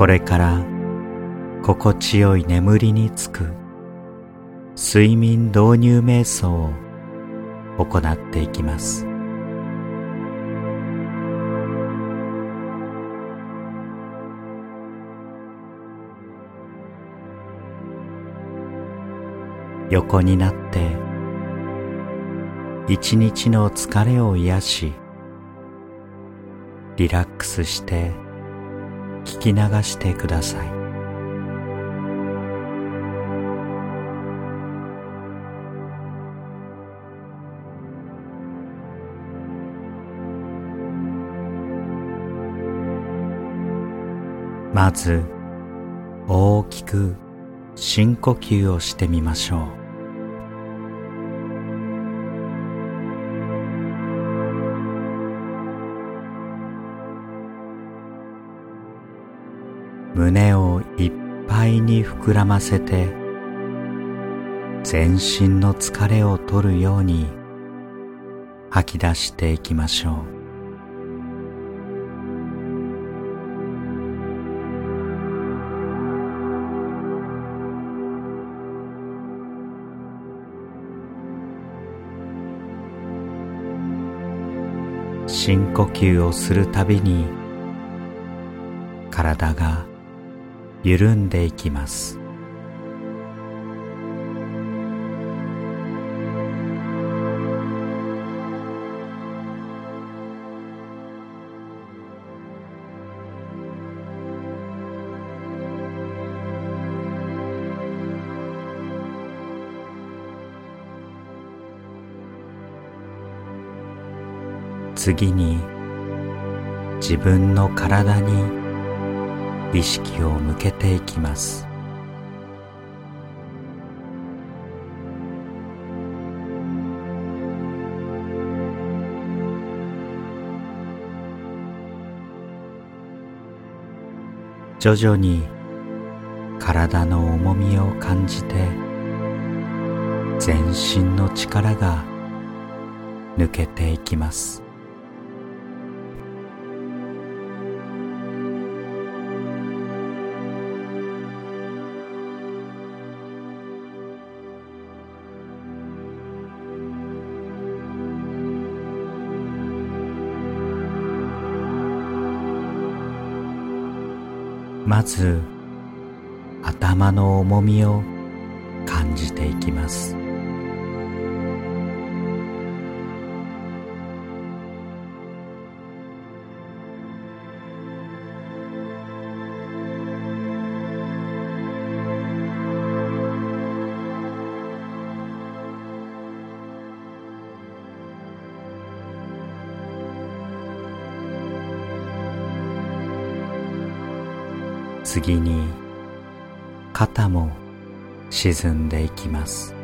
これから心地よい眠りにつく睡眠導入瞑想を行っていきます。横になって一日の疲れを癒しリラックスして聞き流してください。まず大きく深呼吸をしてみましょう。胸をいっぱいに膨らませて全身の疲れを取るように吐き出していきましょう。深呼吸をするたびに体が緩んでいきます。次に自分の体に意識を向けていきます。徐々に体の重みを感じて全身の力が抜けていきます。まず頭の重みを感じていきます。次に肩も沈んでいきます。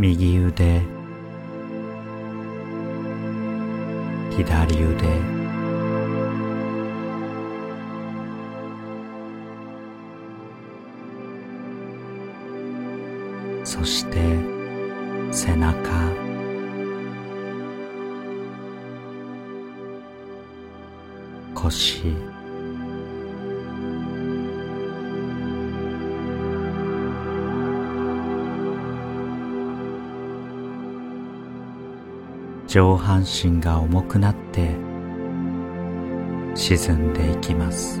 右腕左腕上半身が重くなって沈んでいきます。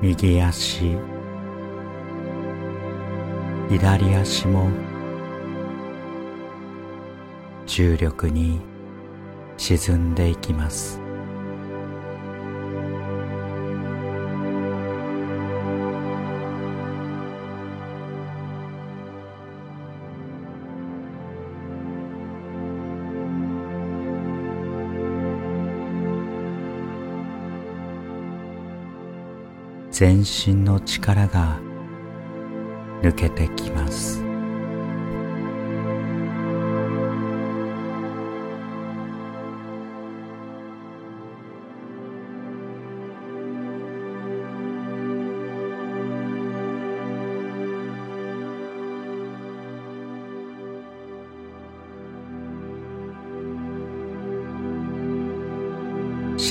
右足左足も重力に沈んでいきます。全身の力が抜けてきます。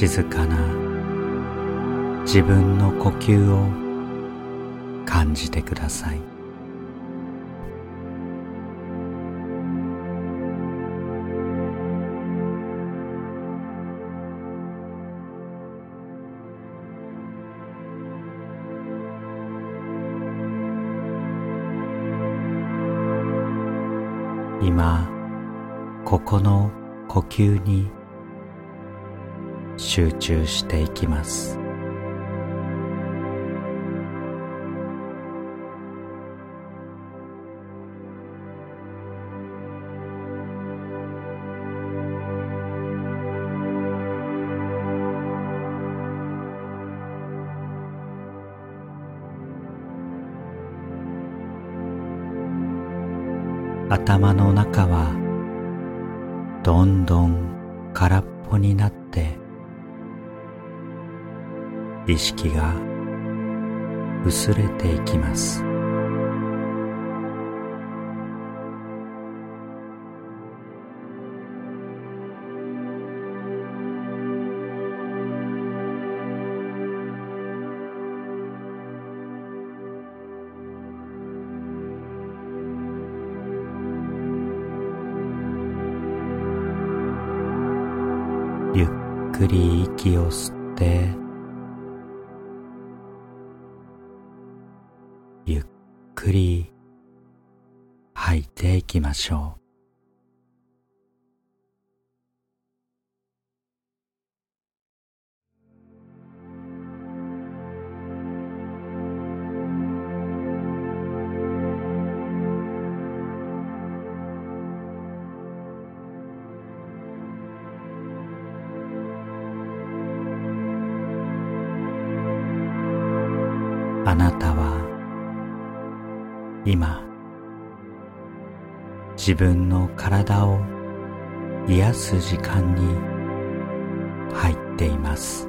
静かな自分の呼吸を感じてください。今ここの呼吸に集中していきます。頭の中はどんどん空っぽになって意識が薄れていきます。ゆっくり息を吸ってましょう。自分の体を癒す時間に入っています。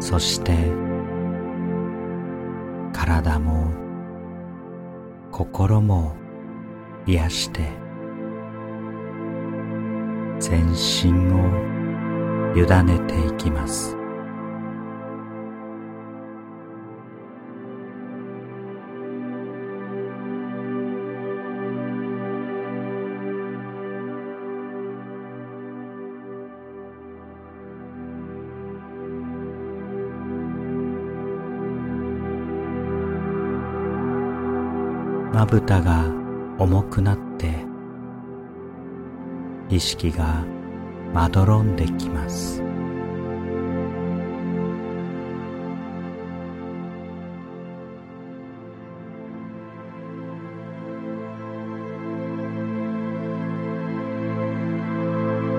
そして心も癒して全身を委ねていきます。まぶたが重くなって意識がまどろんできます。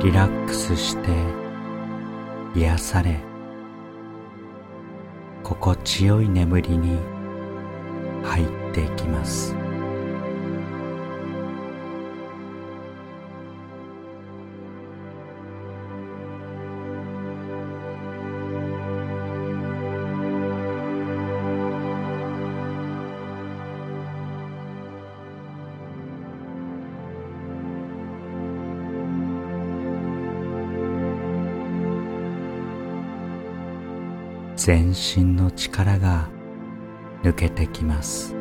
リラックスして癒され心地よい眠りに入っていきます。全身の力が抜けてきます。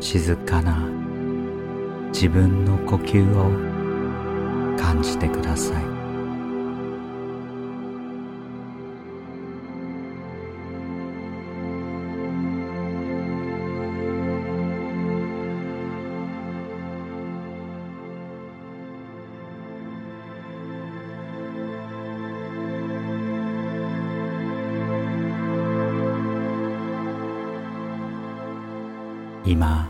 静かな自分の呼吸を感じてください。今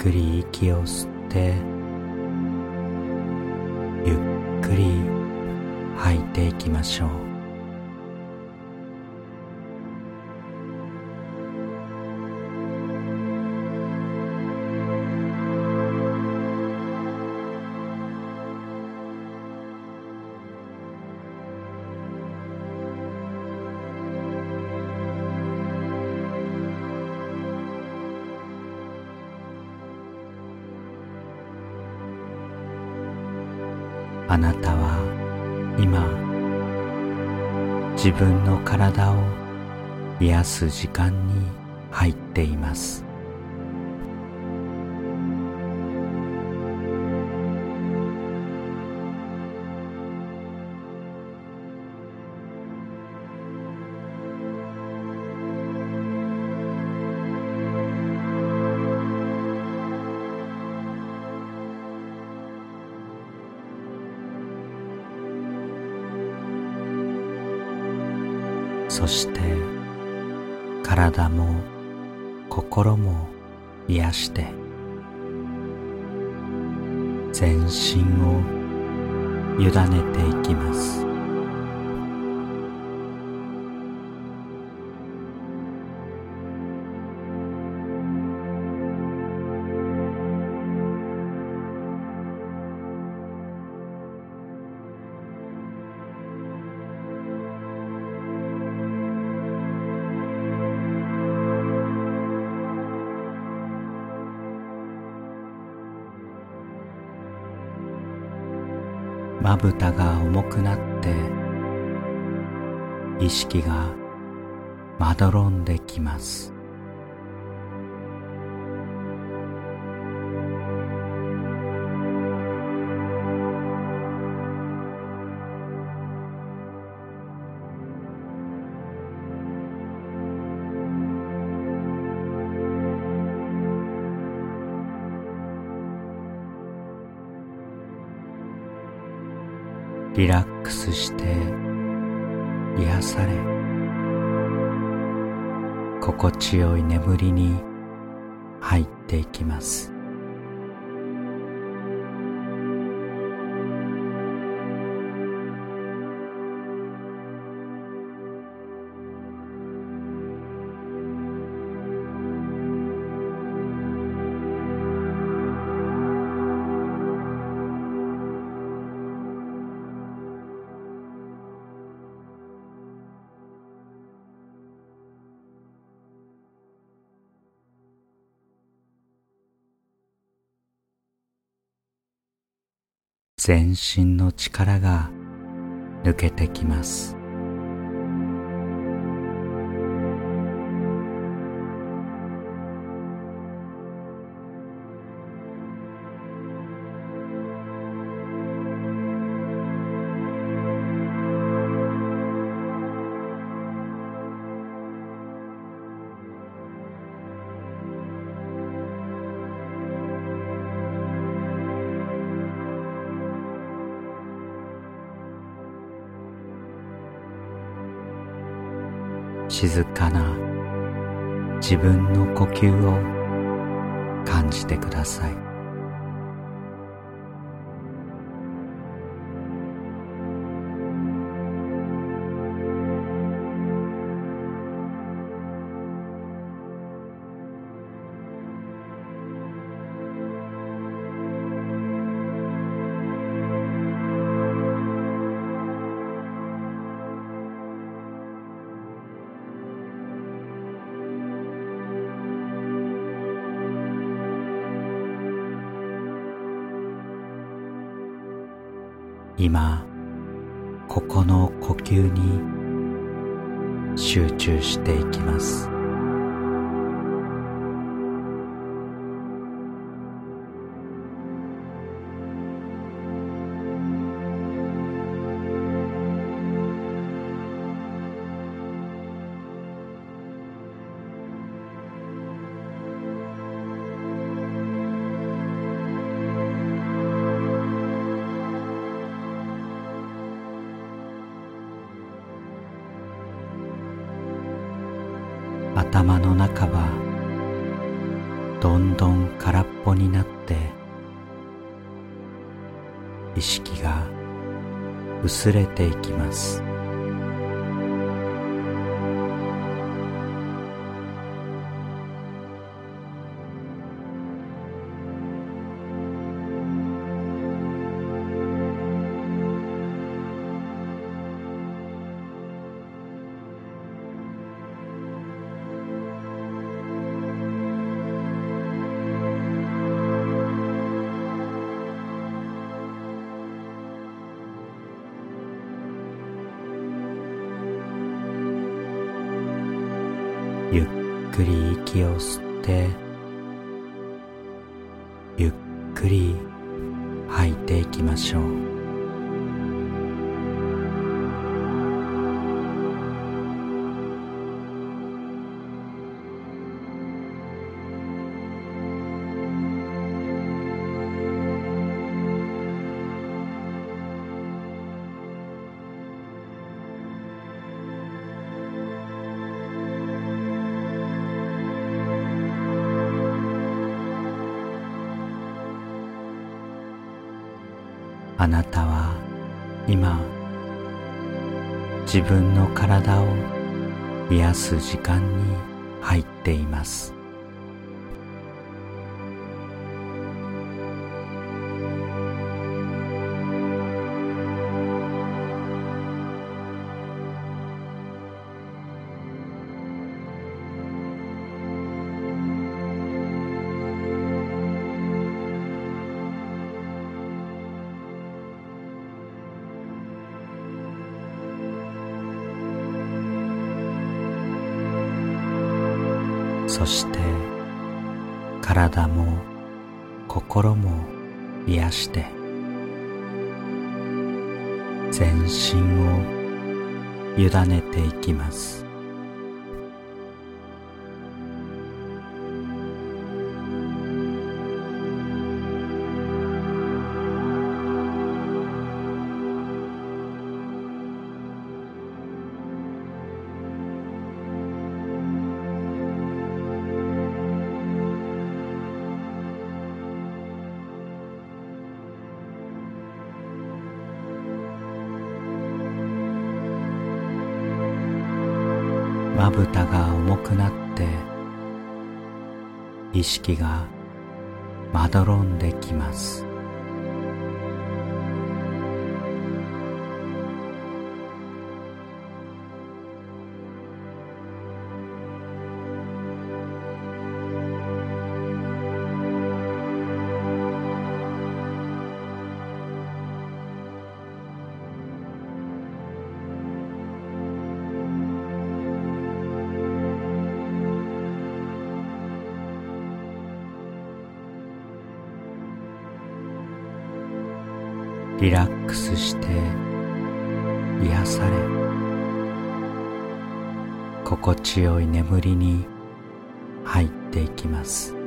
くり息を吸ってゆっくり吐いていきましょう。体を癒す時間に入っています。ぶたが重くなって意識がまどろんできます。強い眠りに入っていきます。全身の力が抜けてきます。静かな自分の呼吸を感じてください。薄れていきます。くり息を吸ってゆっくり吐いていきましょう。す時間に入っています。意識がまどろんできます。クスして癒され心地よい眠りに入っていきます。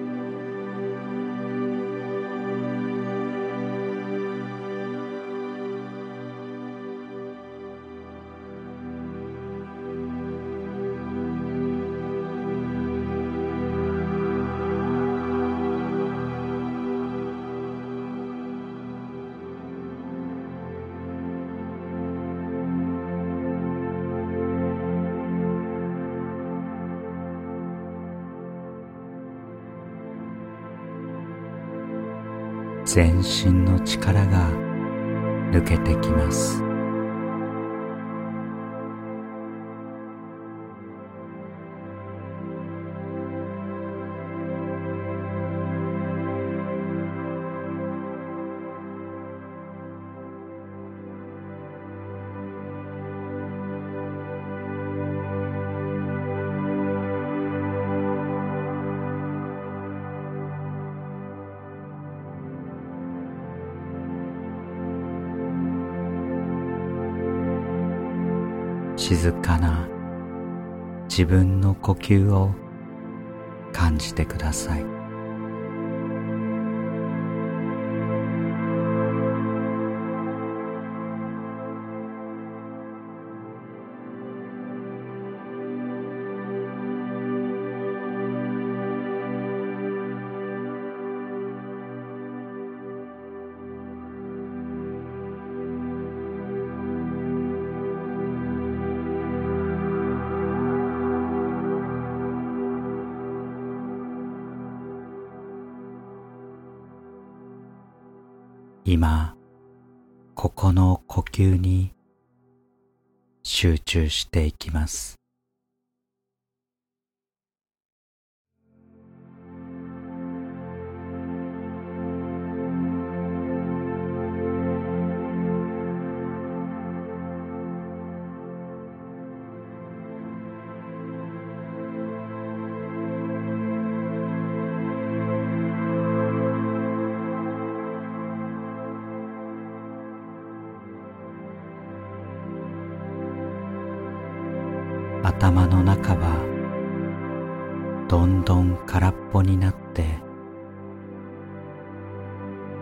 身の力が抜けてきます。かな自分の呼吸を感じてください。集中していきます。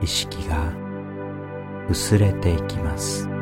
意識が薄れていきます。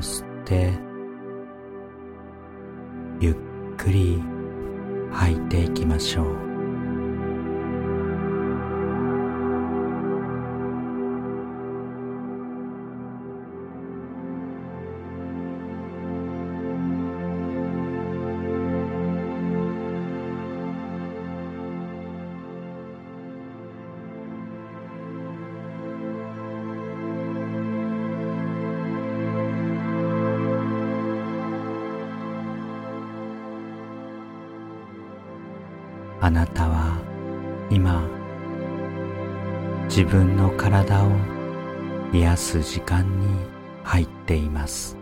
り自分の体を癒す時間に入っています。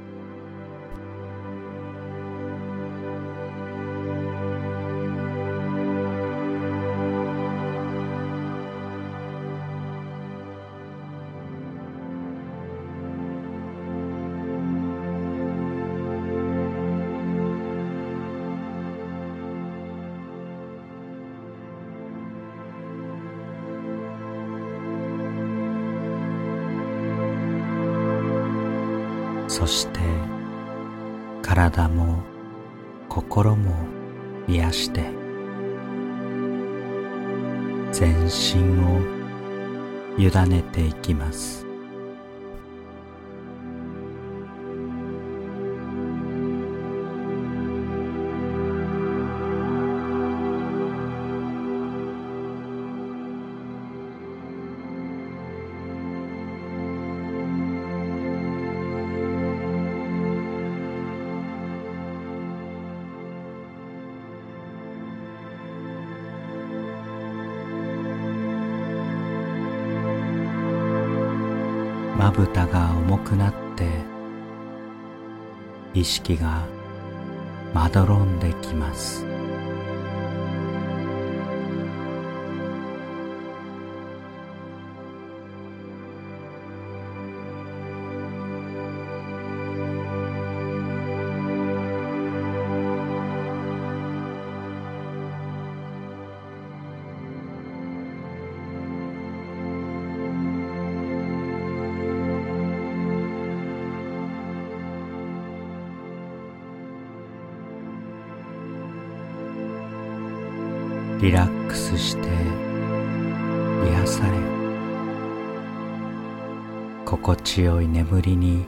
識がまどろんできます。心地よい眠りに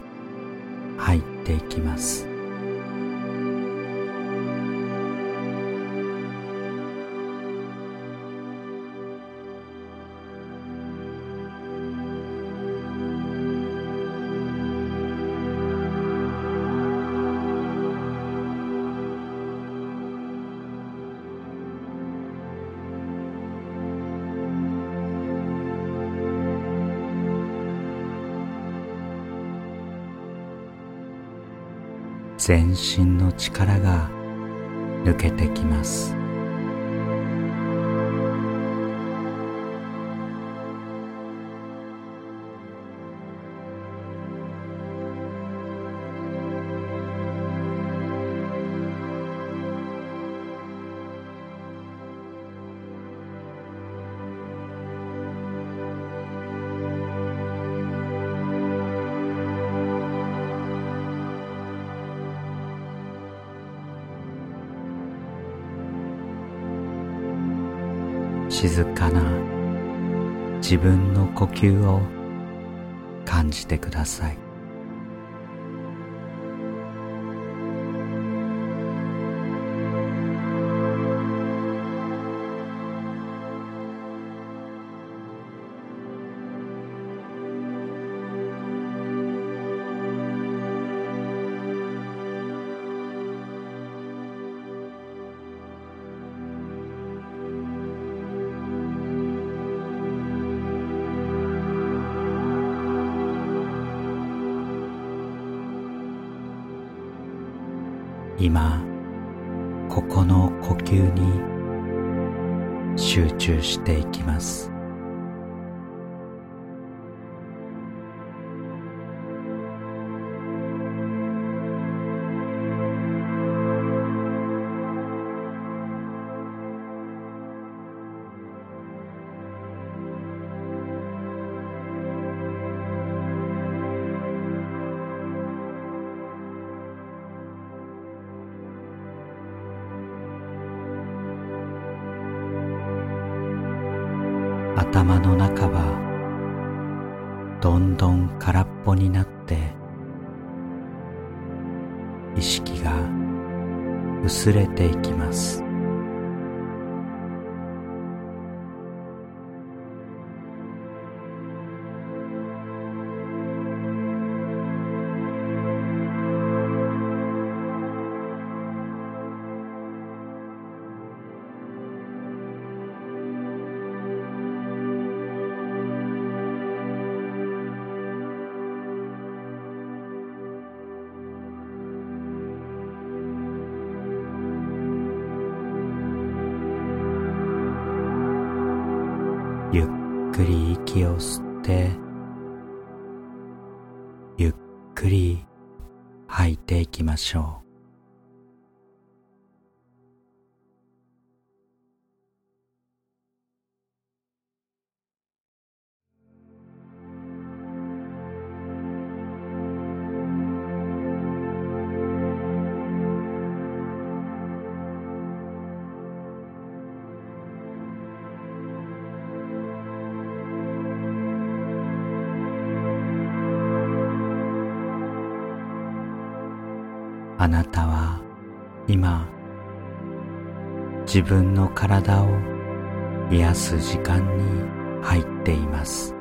入っていきます。全身の力が抜けてきます。自分の呼吸を感じてください。頭の中はどんどん空っぽになって意識が薄れていきます。自分の体を癒す時間に入っています。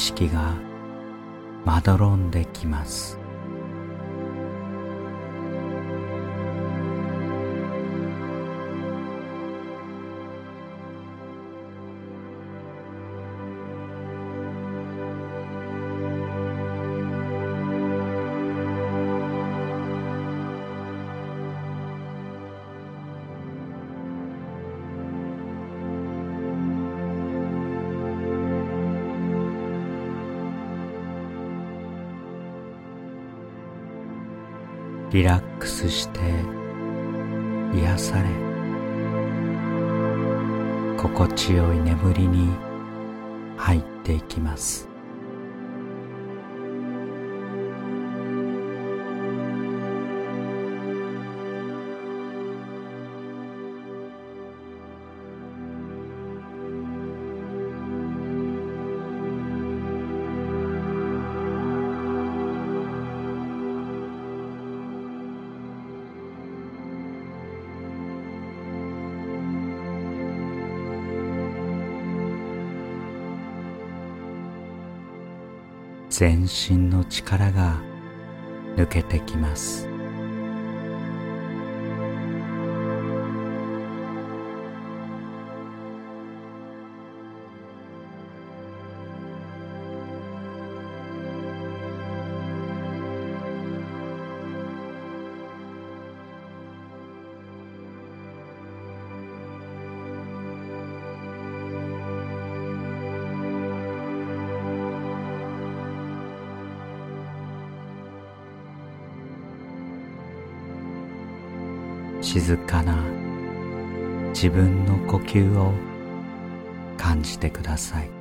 識がまどろんできます。リ全身の力が抜けてきます。自分の呼吸を感じてください。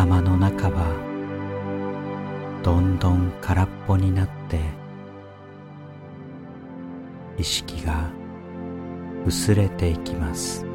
頭の中はどんどん空っぽになって意識が薄れていきます。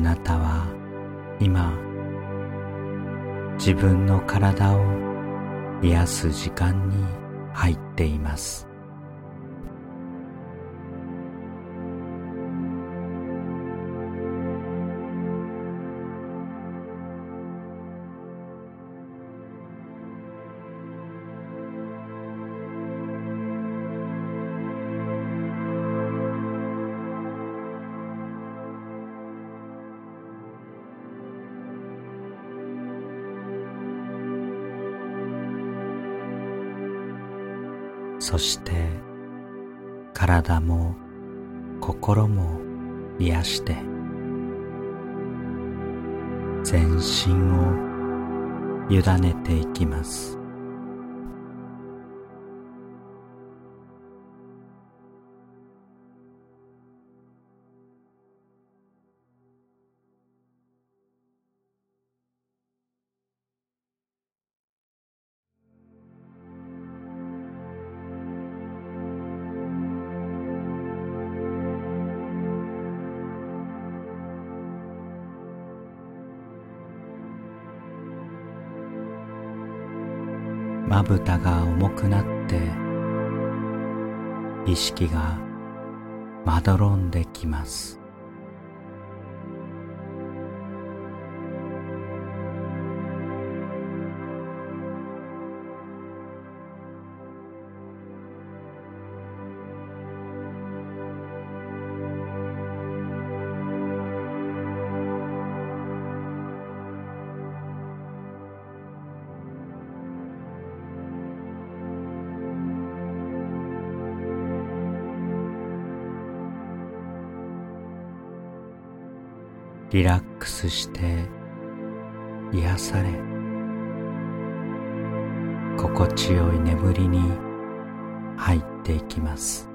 あなたは今自分の体を癒す時間に入っています。識がまどろんできます。スして癒され心地よい眠りに入っていきます。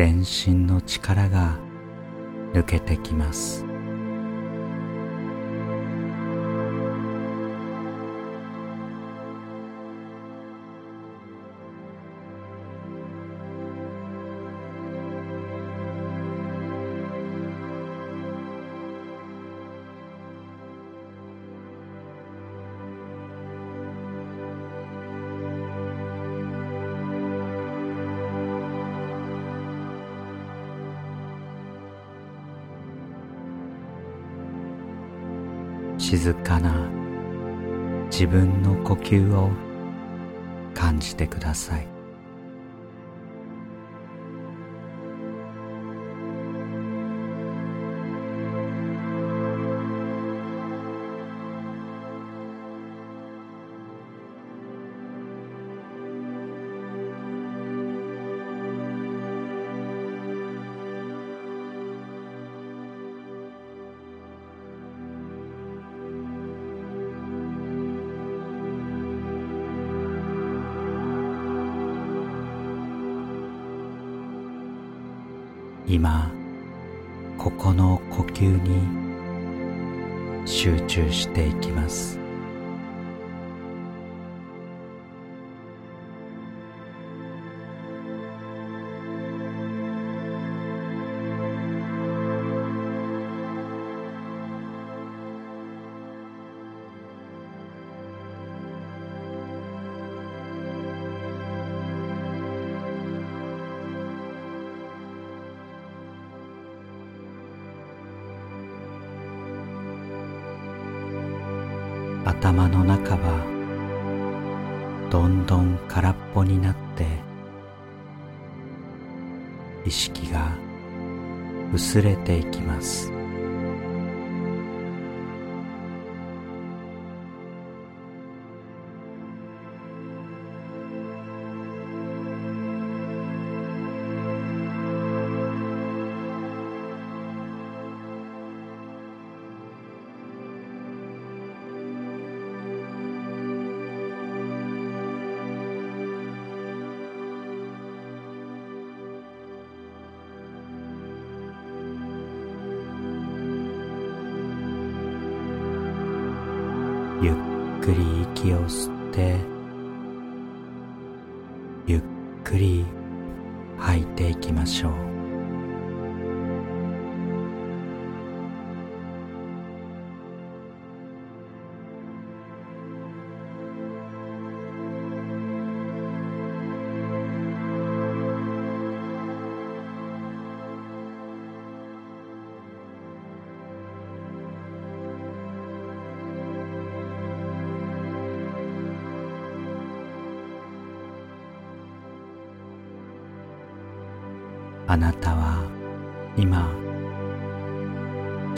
全身の力が抜けてきます。静かな自分の呼吸を感じてください。今ここの呼吸に集中していきます。薄れていきます。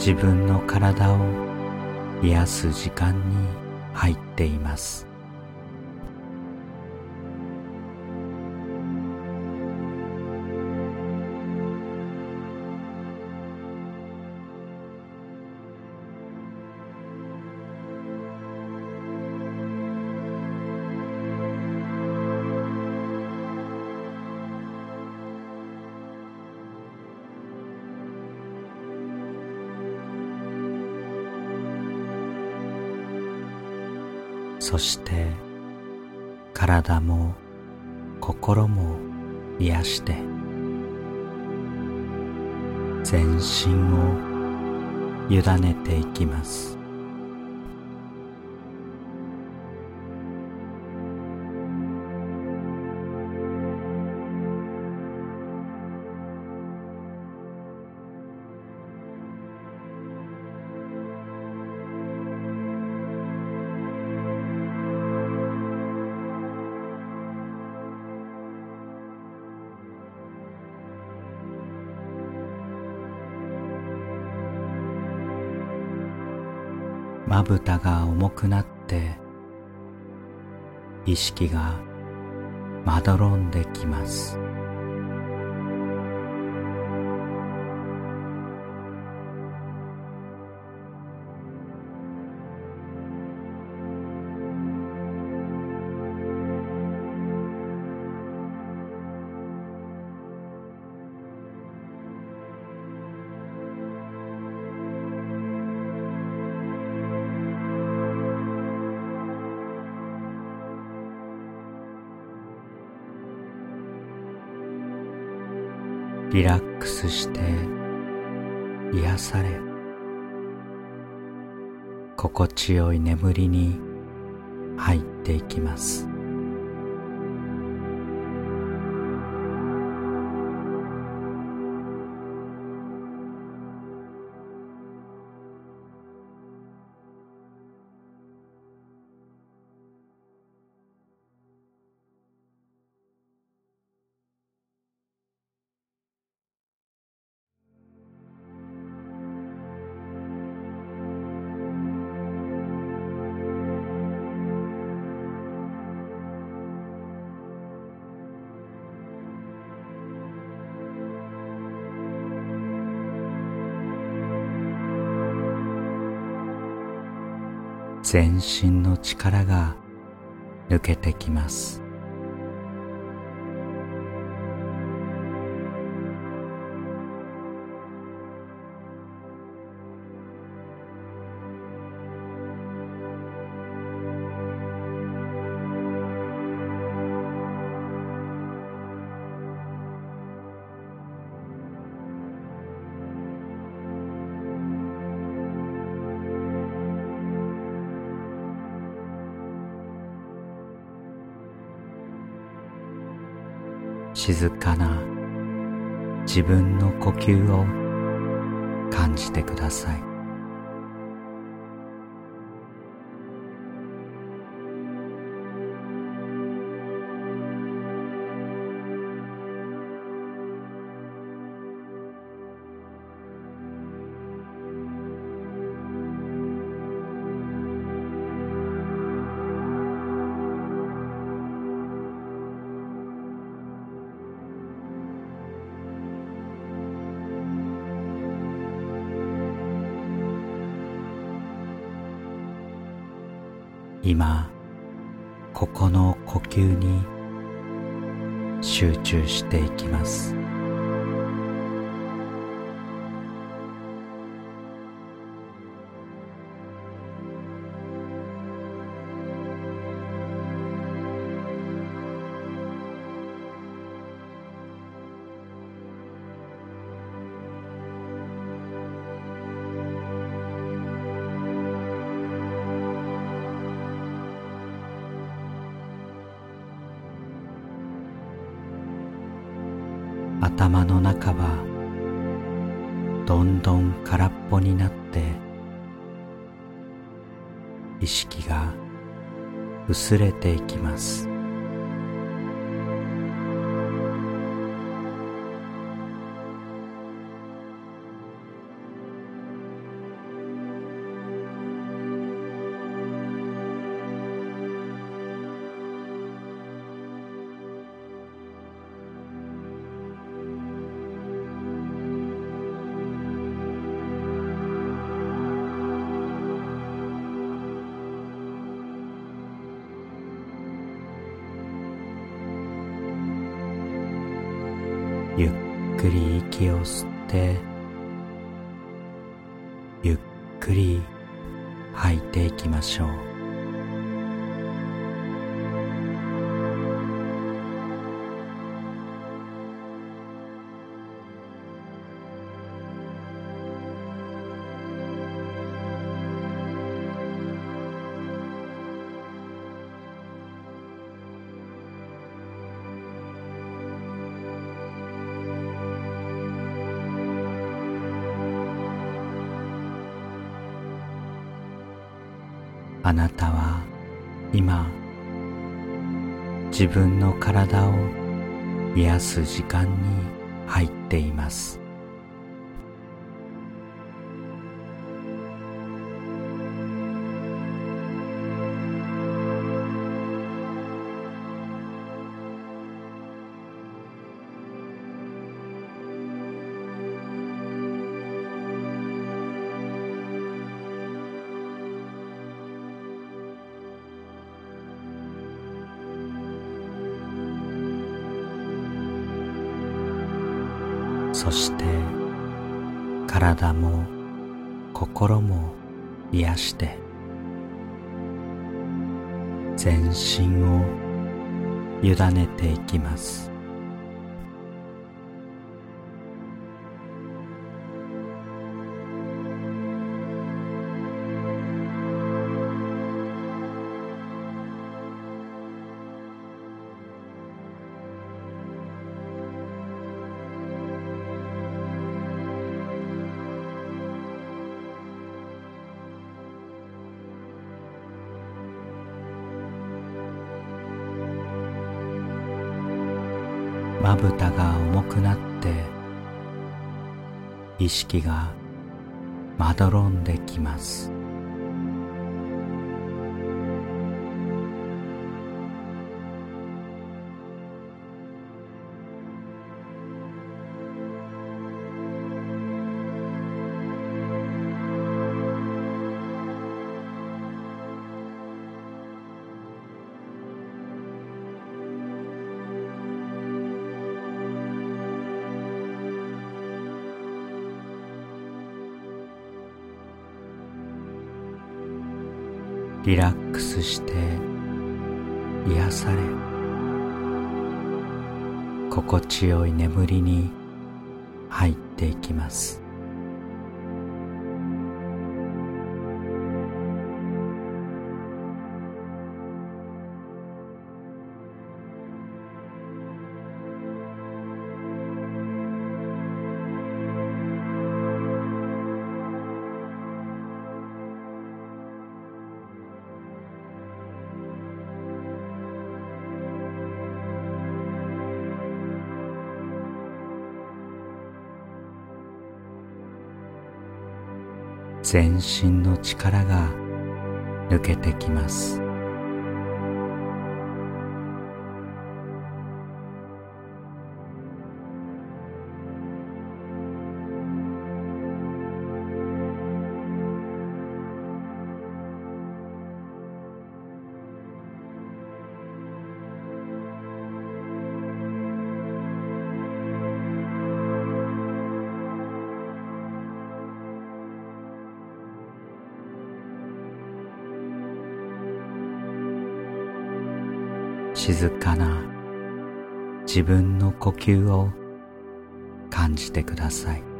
自分の体を癒す時間に入っています。くなって意識がまどろんできます。ラックスして癒され心地よい眠りに入っていきます。全身の力が抜けてきます。かな自分の呼吸を感じてください。今ここの呼吸に集中していきます。薄れていき自分の体を癒す時間に入っています。識がまどろんできます。眠りに全身の力が抜けてきます。静かな自分の呼吸を感じてください。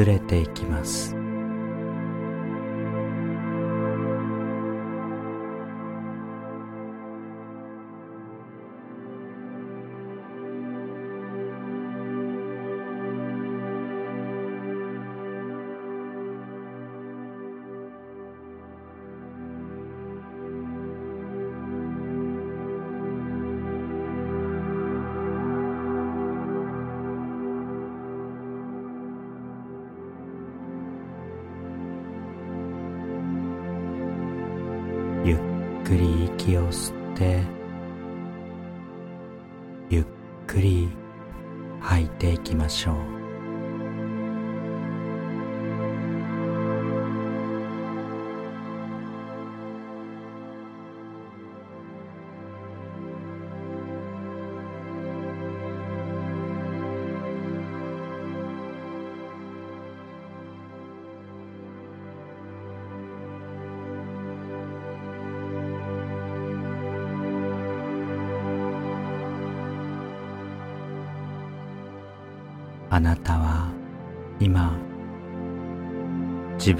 薄れていきます。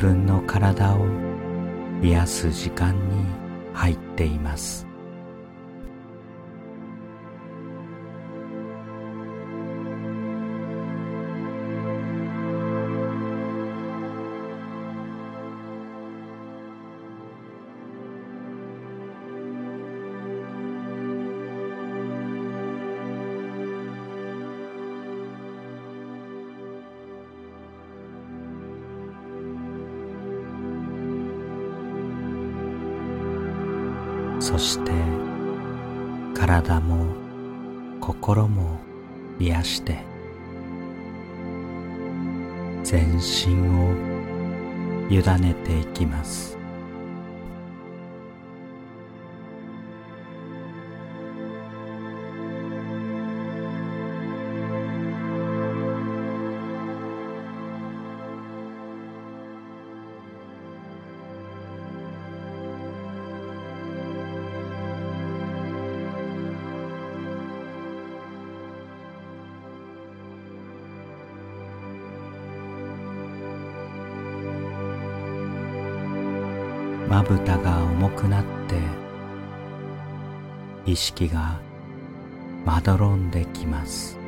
自分の体を癒す時間に入っています。識がまどろんできます。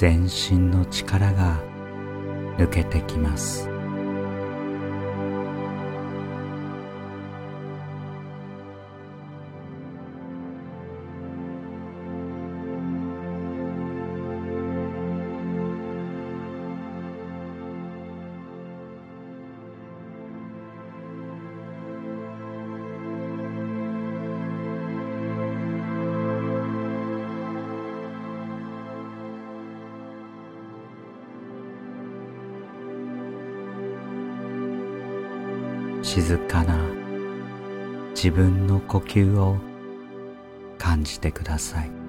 全身の力が抜けてきます。静かな自分の呼吸を感じてください。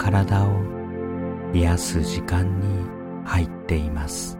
体を癒す時間に入っています。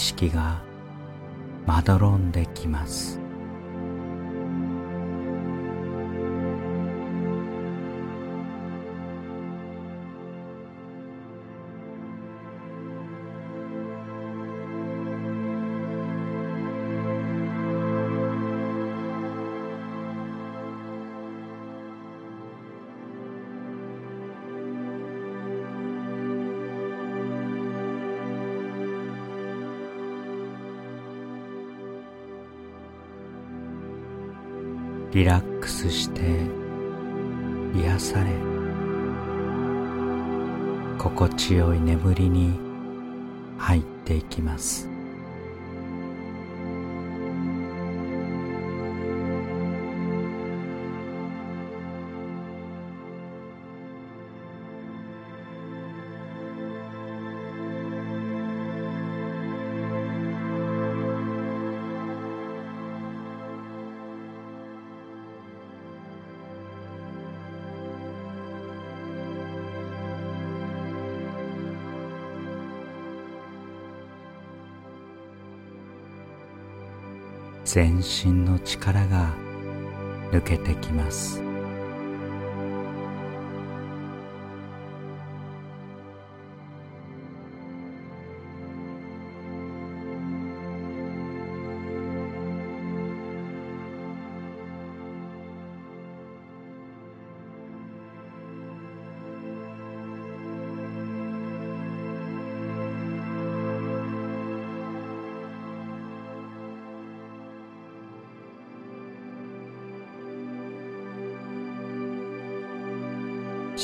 識がまどろんできます。リラックスして癒され心地よい眠りに入っていきます。全身の力が抜けてきます。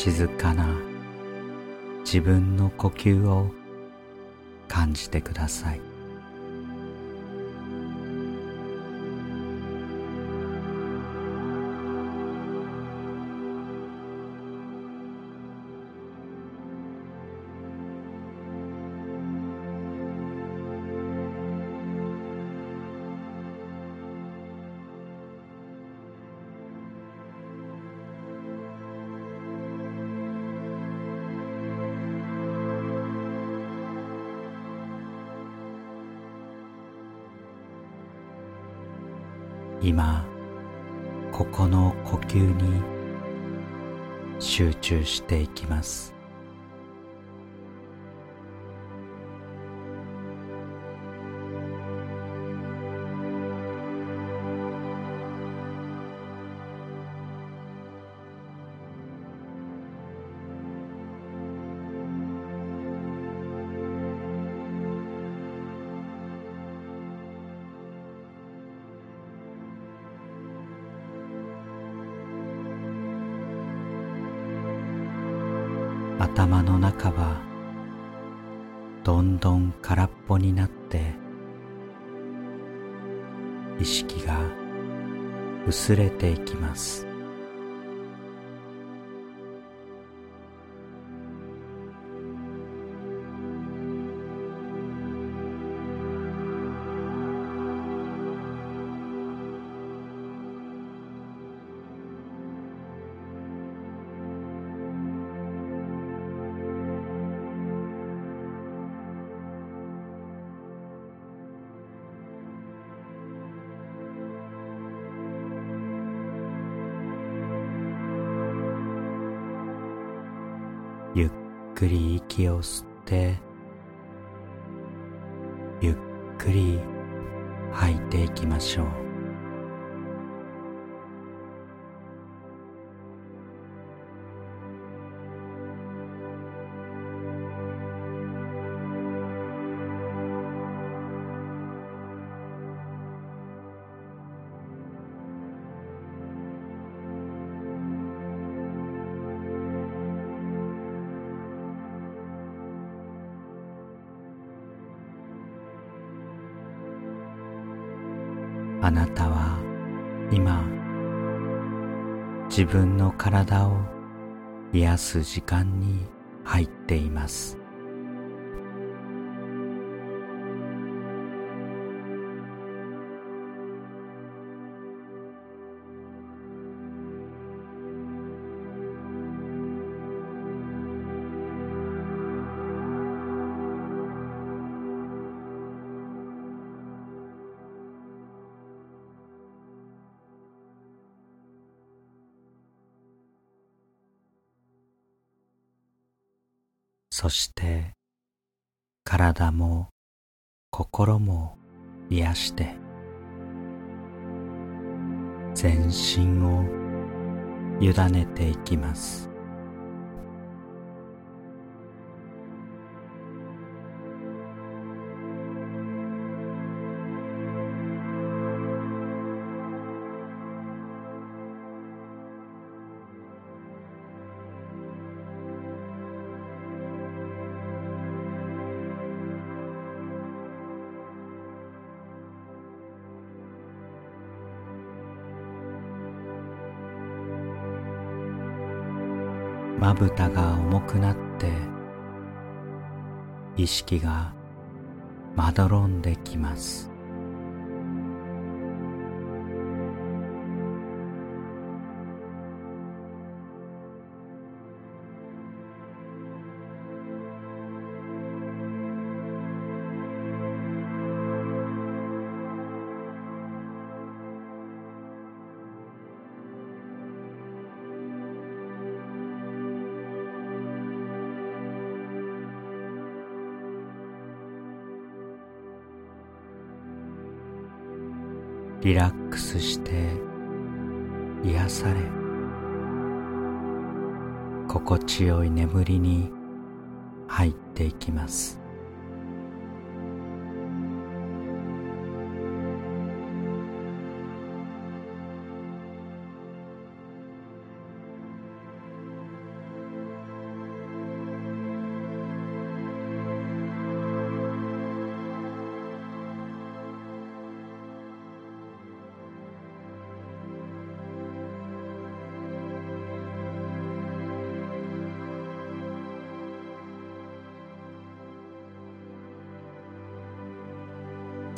静かな自分の呼吸を感じてください。れていく自分の体を癒す時間に入っています。 시기가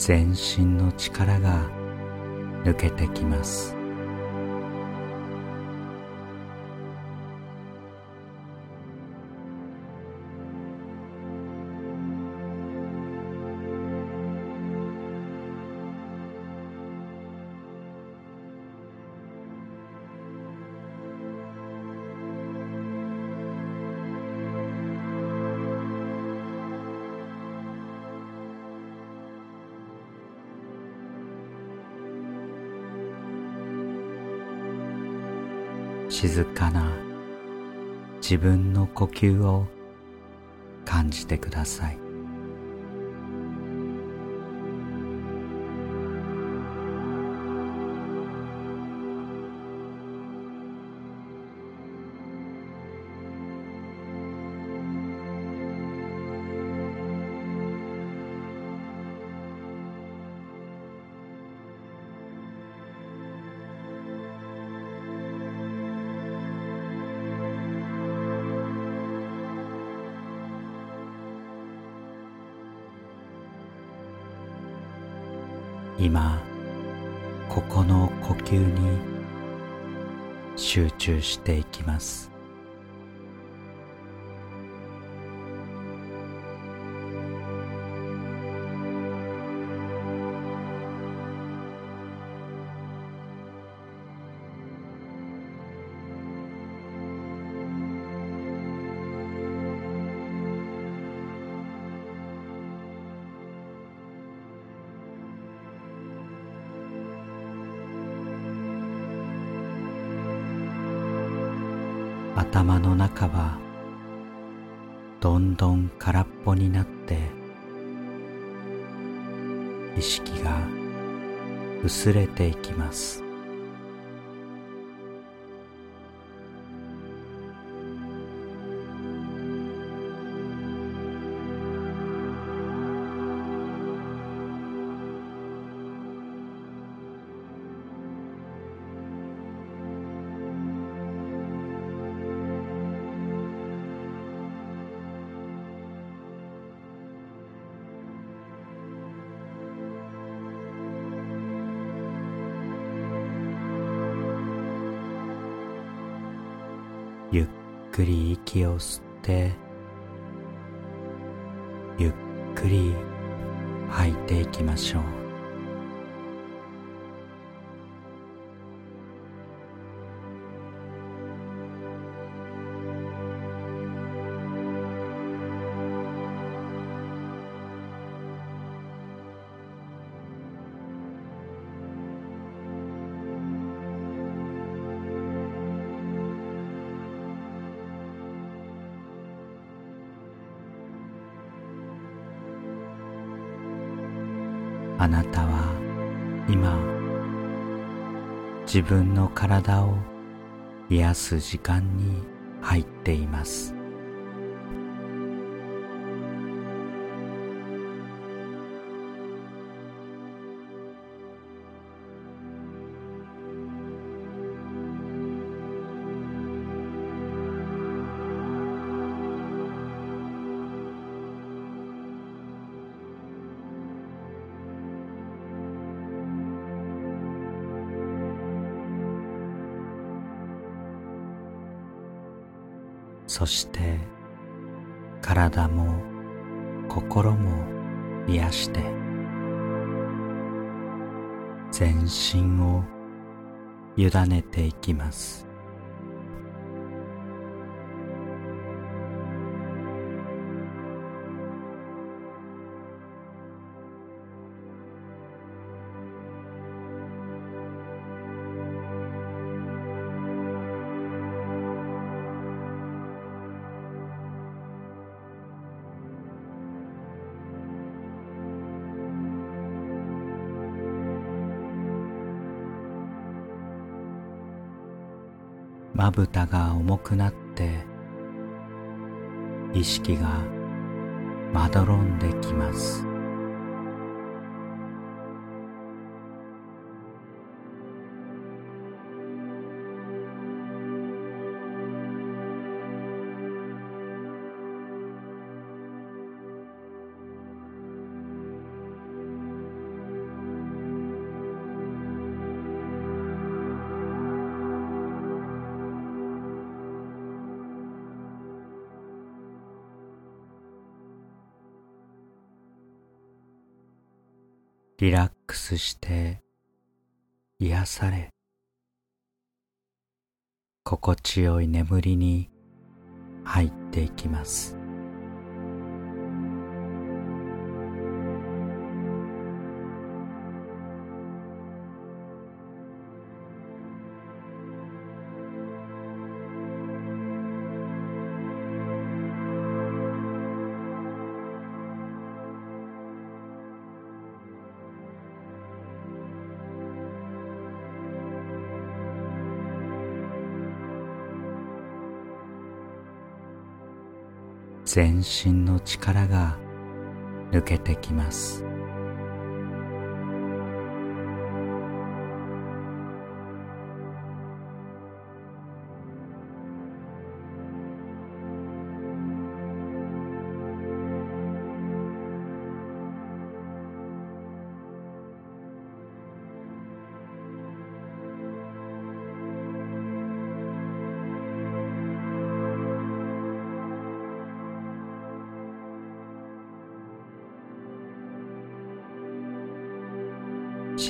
全身の力が抜けてきます。静かな自分の呼吸を感じてください。していきます。れていきます。息を吸ってゆっくり吐いていきましょう。分の体を癒す時間に入っています。まぶたが重くなって意識がまどろんできます。リラックスして癒され心地よい眠りに入っていきます。全身の力が抜けてきます。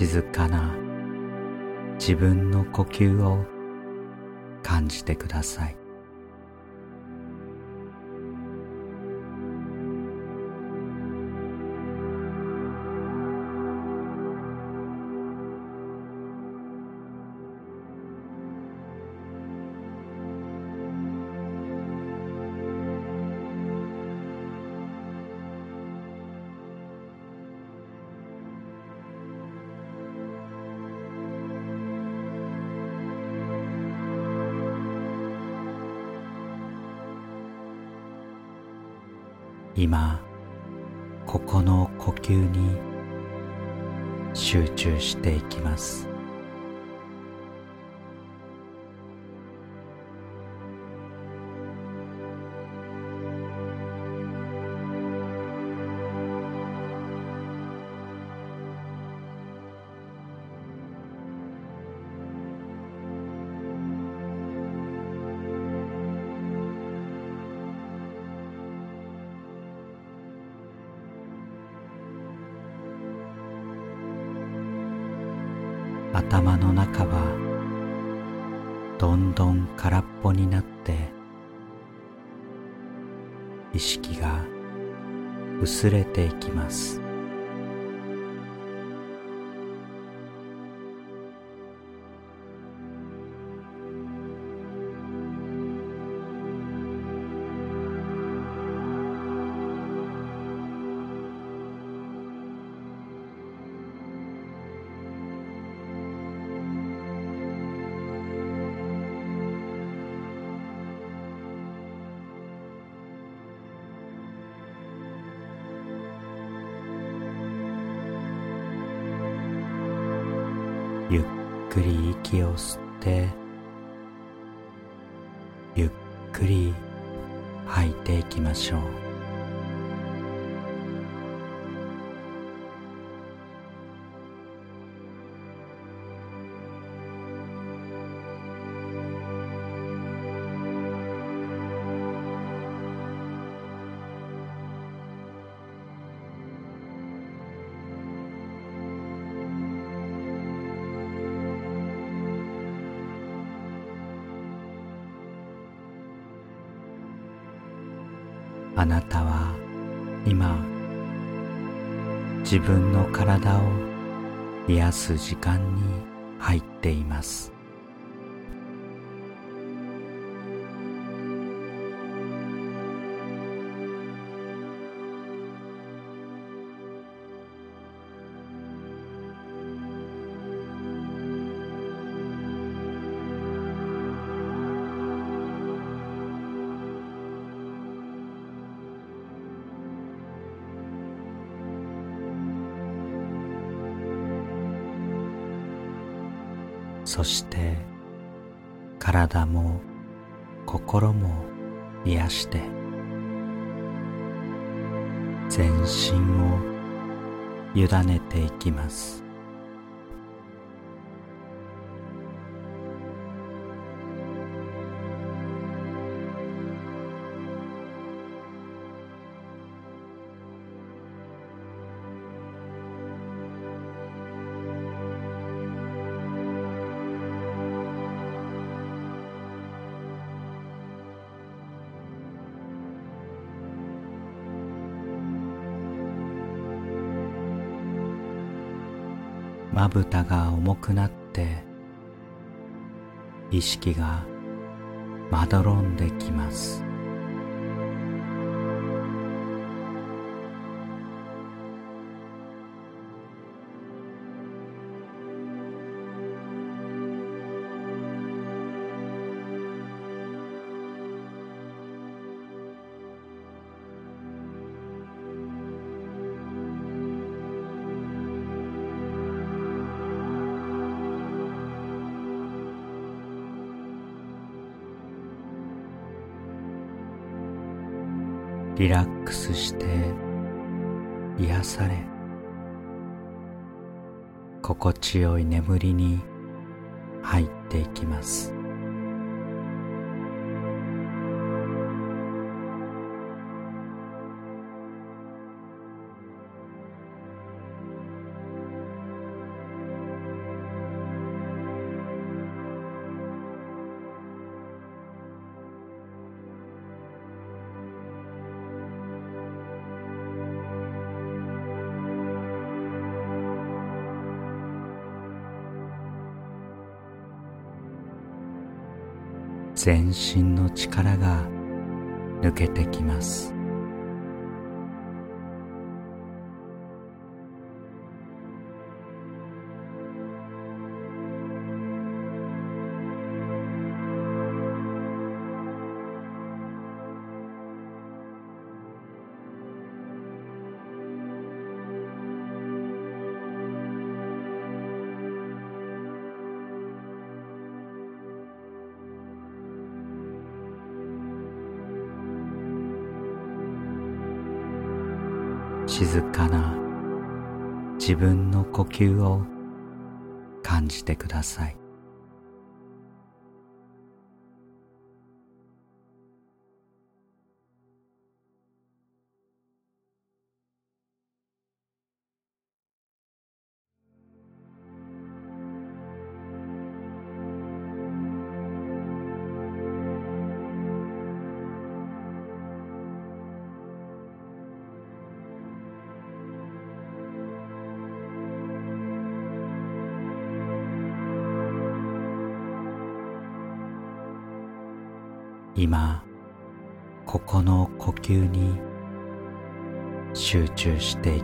静かな自分の呼吸を感じてください。自分の体を癒す時間に入っています。そして体も心も癒して全身を委ねていきます。まぶたが重くなって意識がまどろんできます。リラックスして癒され心地よい眠りに入っていきます。全身の力が抜けてきます。呼吸を感じてください。して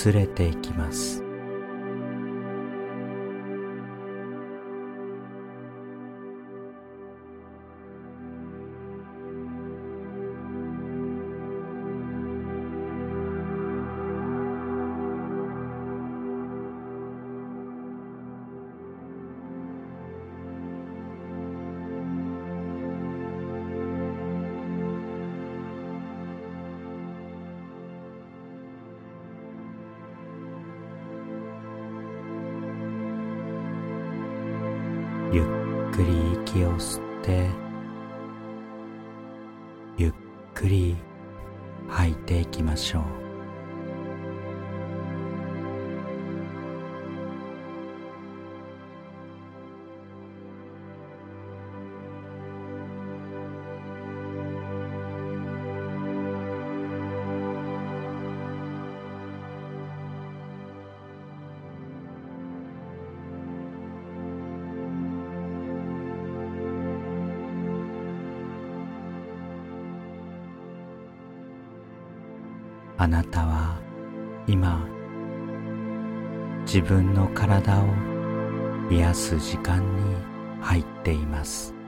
薄れていきます。自分の体を癒す時間に入っています。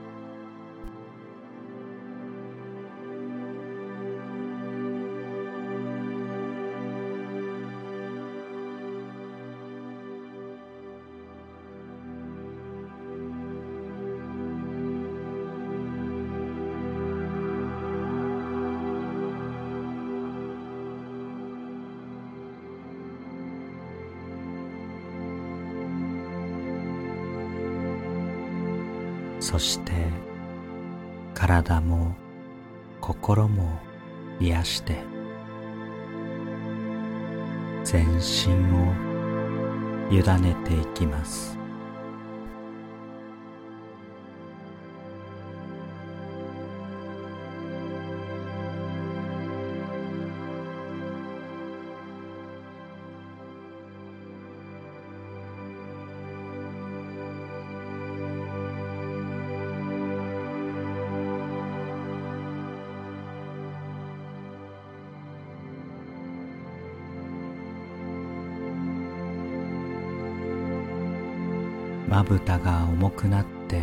まぶたが重くなって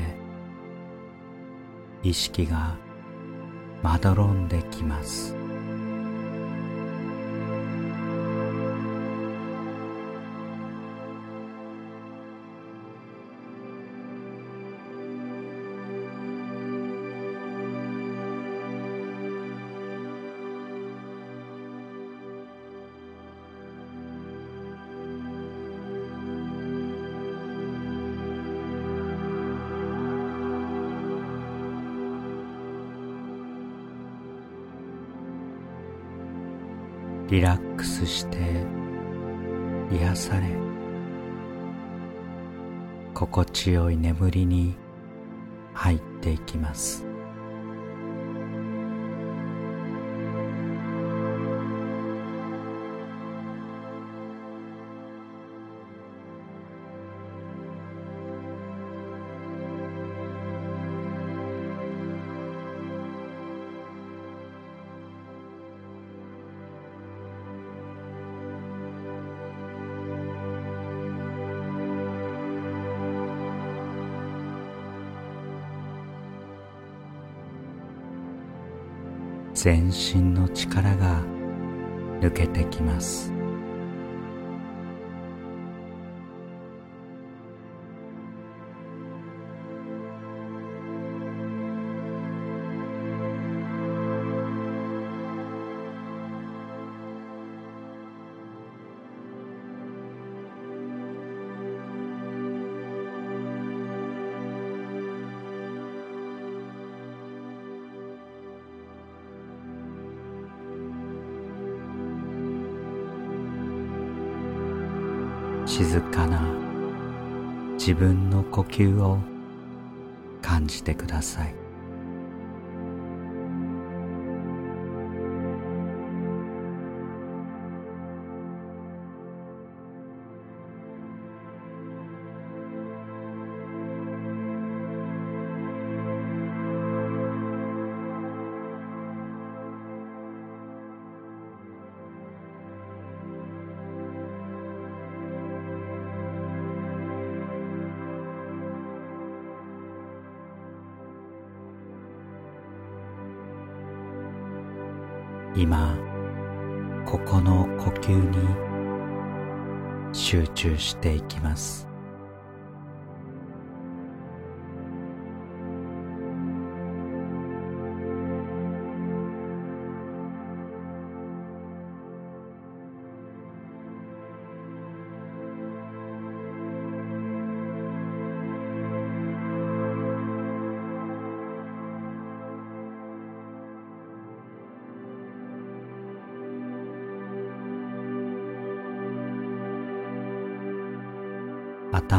意識がまどろんできます。リラックスして癒され心地よい眠りに入っていきます。全身の力が抜けてきます。吸を感じてください。していきます。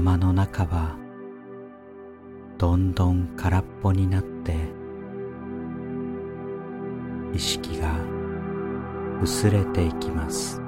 頭の中はどんどん空っぽになって意識が薄れていきます。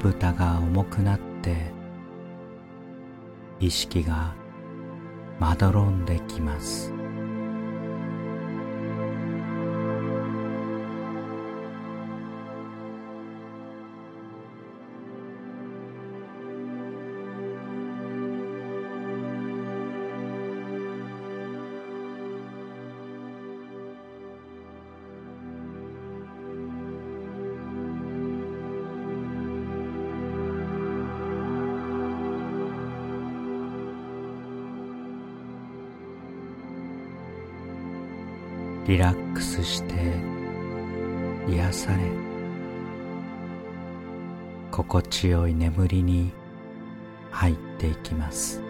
ぶたが重くなって意識がまどろんできます。リラックスして癒され心地よい眠りに入っていきます。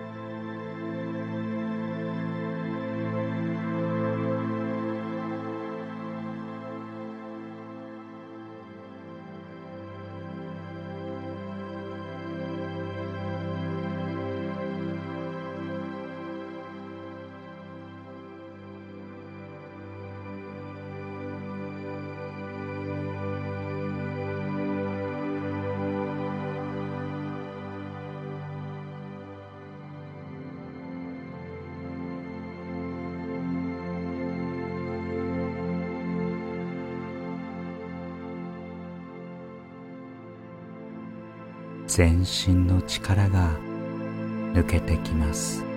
全身の力が抜けてきます。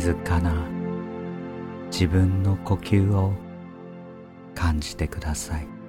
静かな自分の呼吸を感じてください。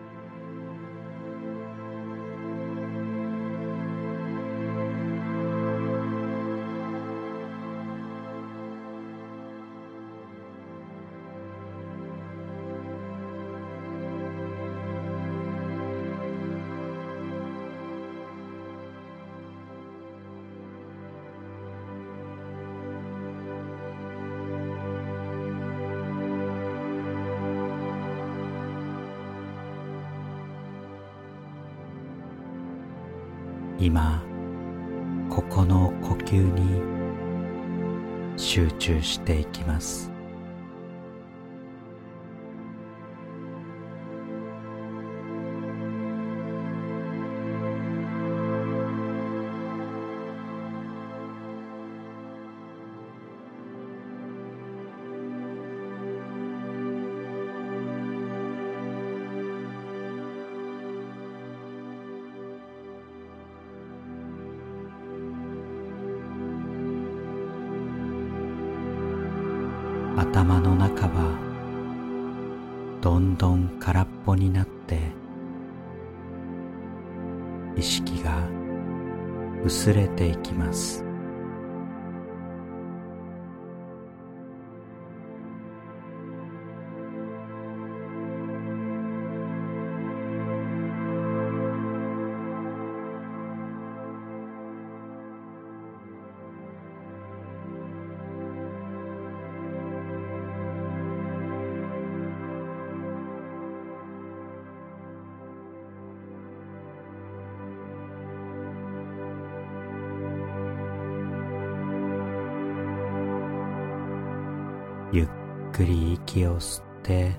息を吸って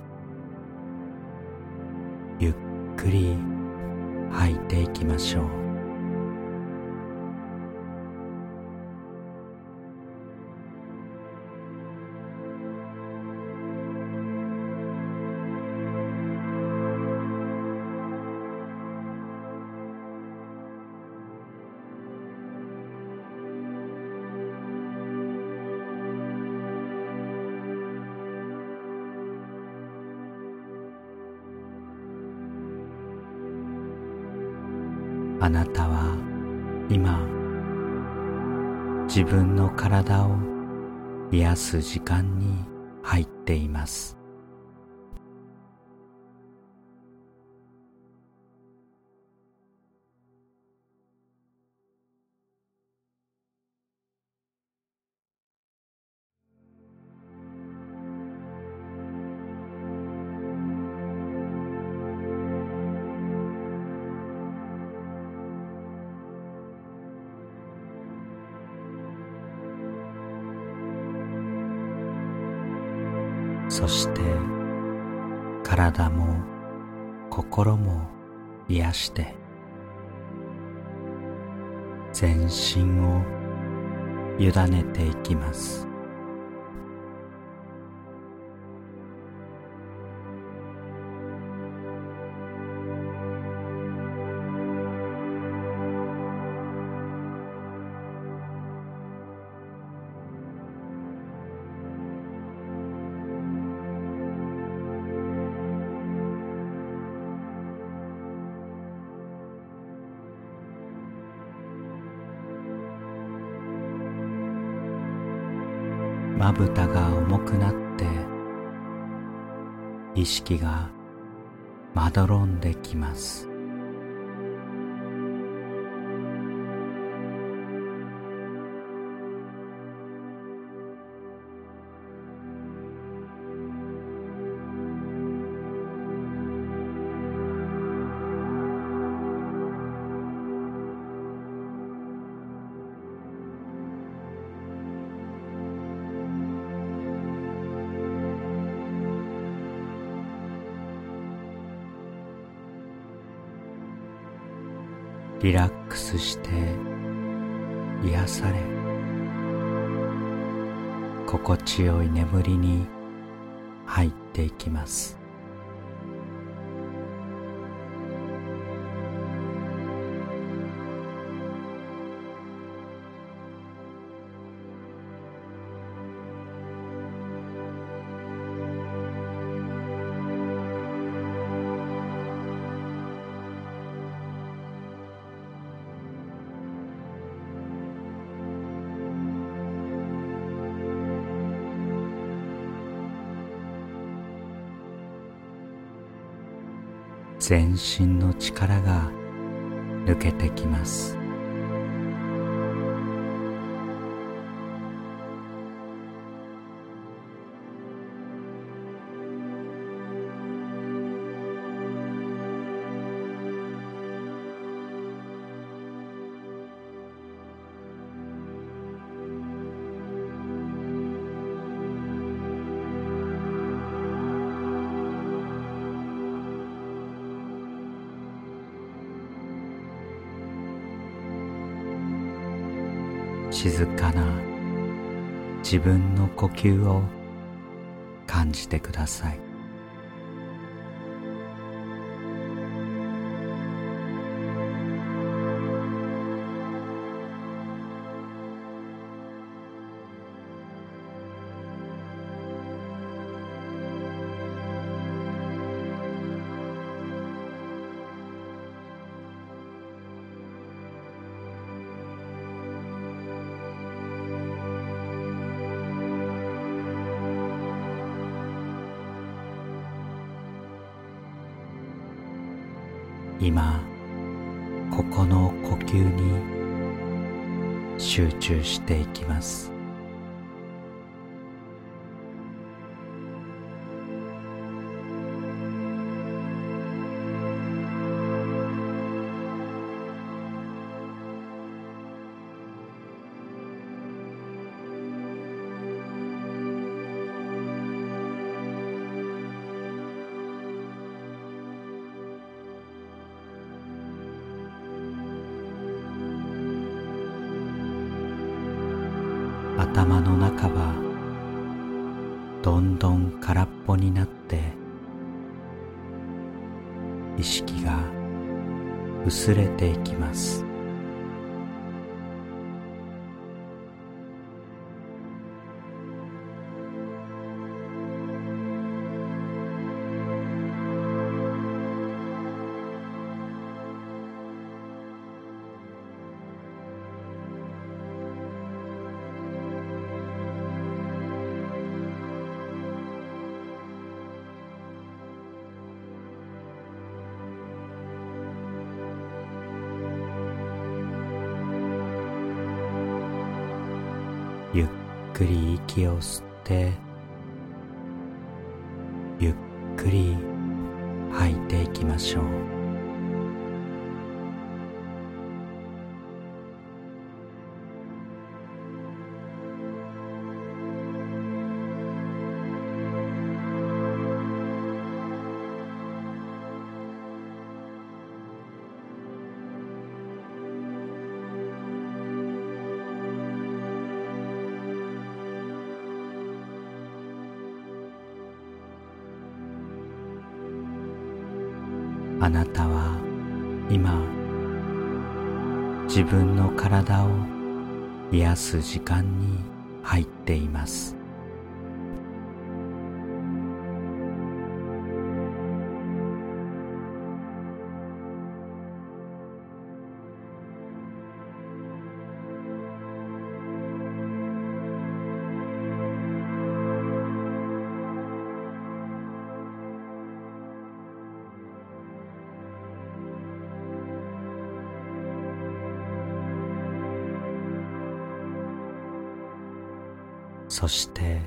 す時間に入っています。まぶたが重くなって意識がまどろんできます。リラックスして癒され心地よい眠りに入っていきます。全身の力が抜けてきます。静かな自分の呼吸を感じてください。り時間そして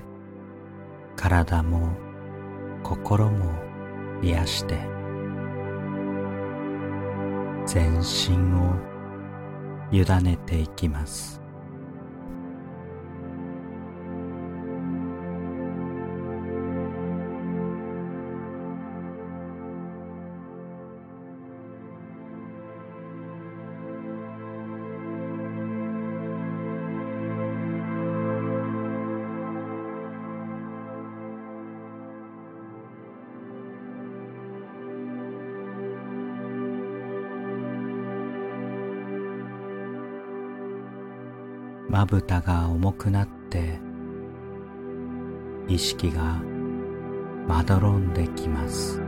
体も心も癒して全身を委ねていきます。まぶたが重くなって意識がまどろんできます。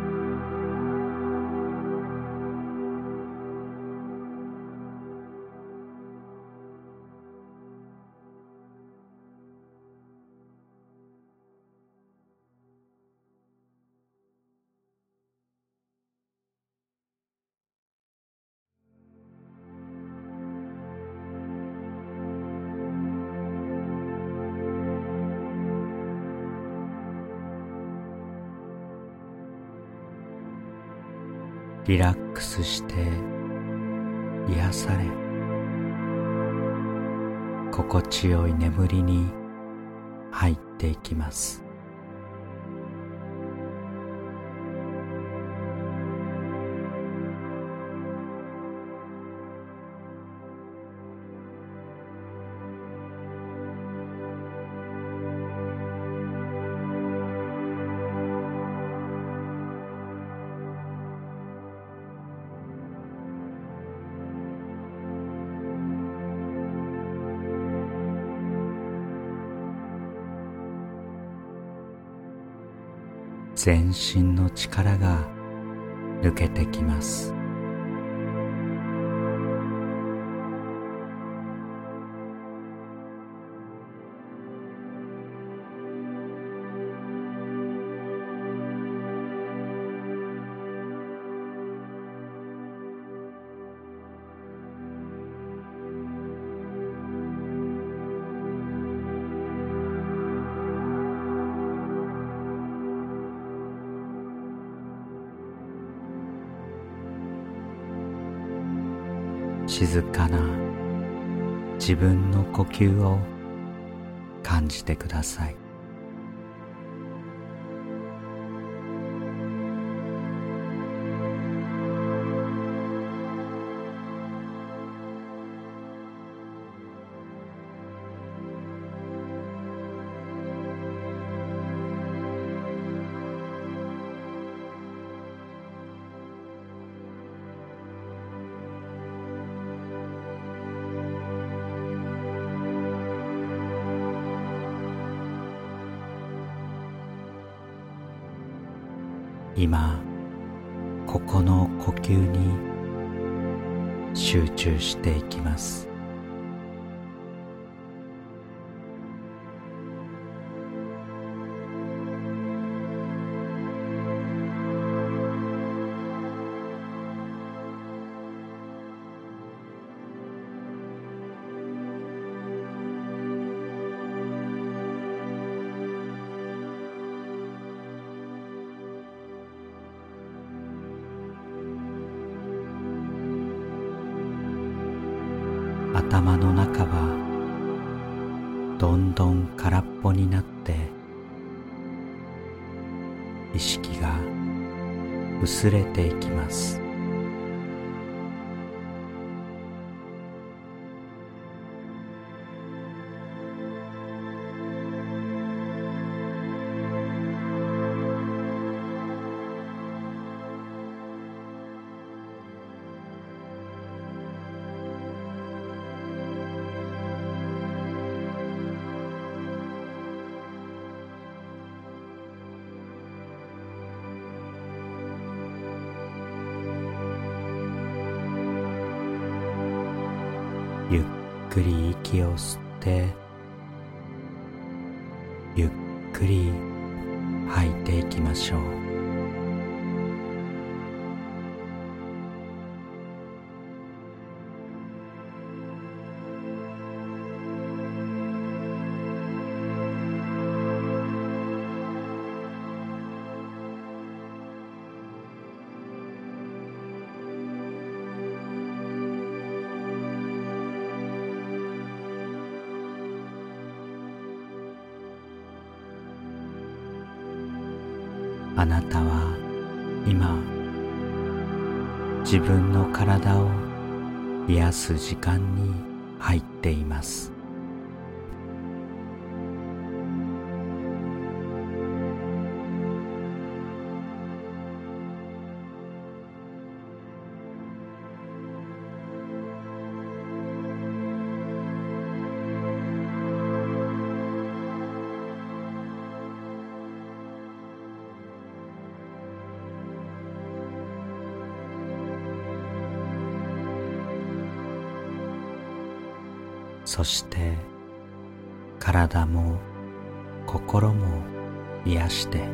リラックスして癒され心地よい眠りに入っていきます。全身の力が抜けてきます。静かな自分の呼吸を感じてください。薄れてす時間にそして体も心も癒して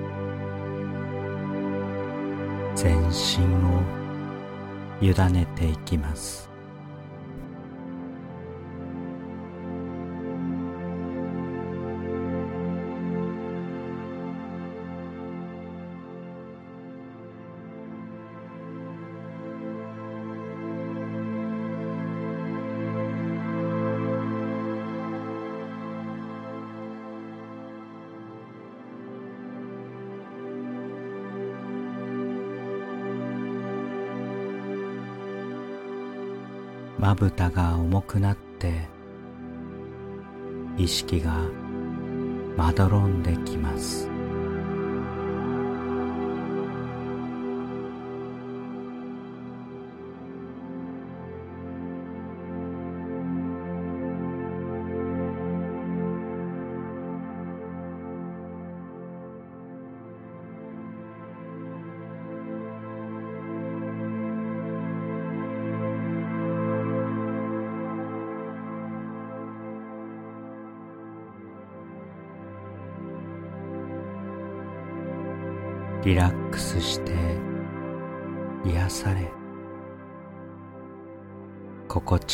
全身を委ねていきます。まぶたが重くなって意識がまどろんできます。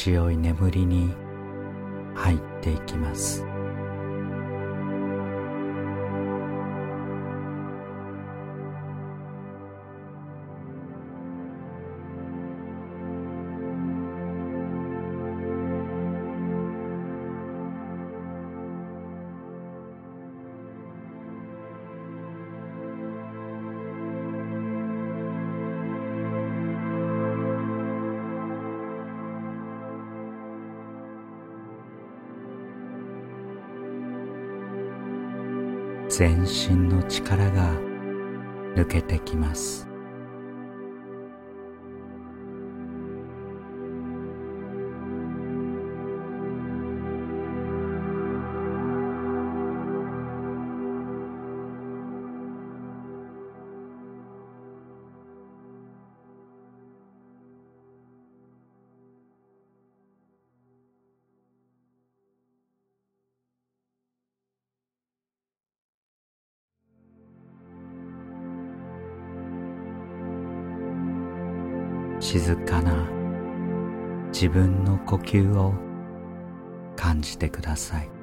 強い眠りに入っていきます。身の力が抜けてきます。自分の呼吸を感じてください。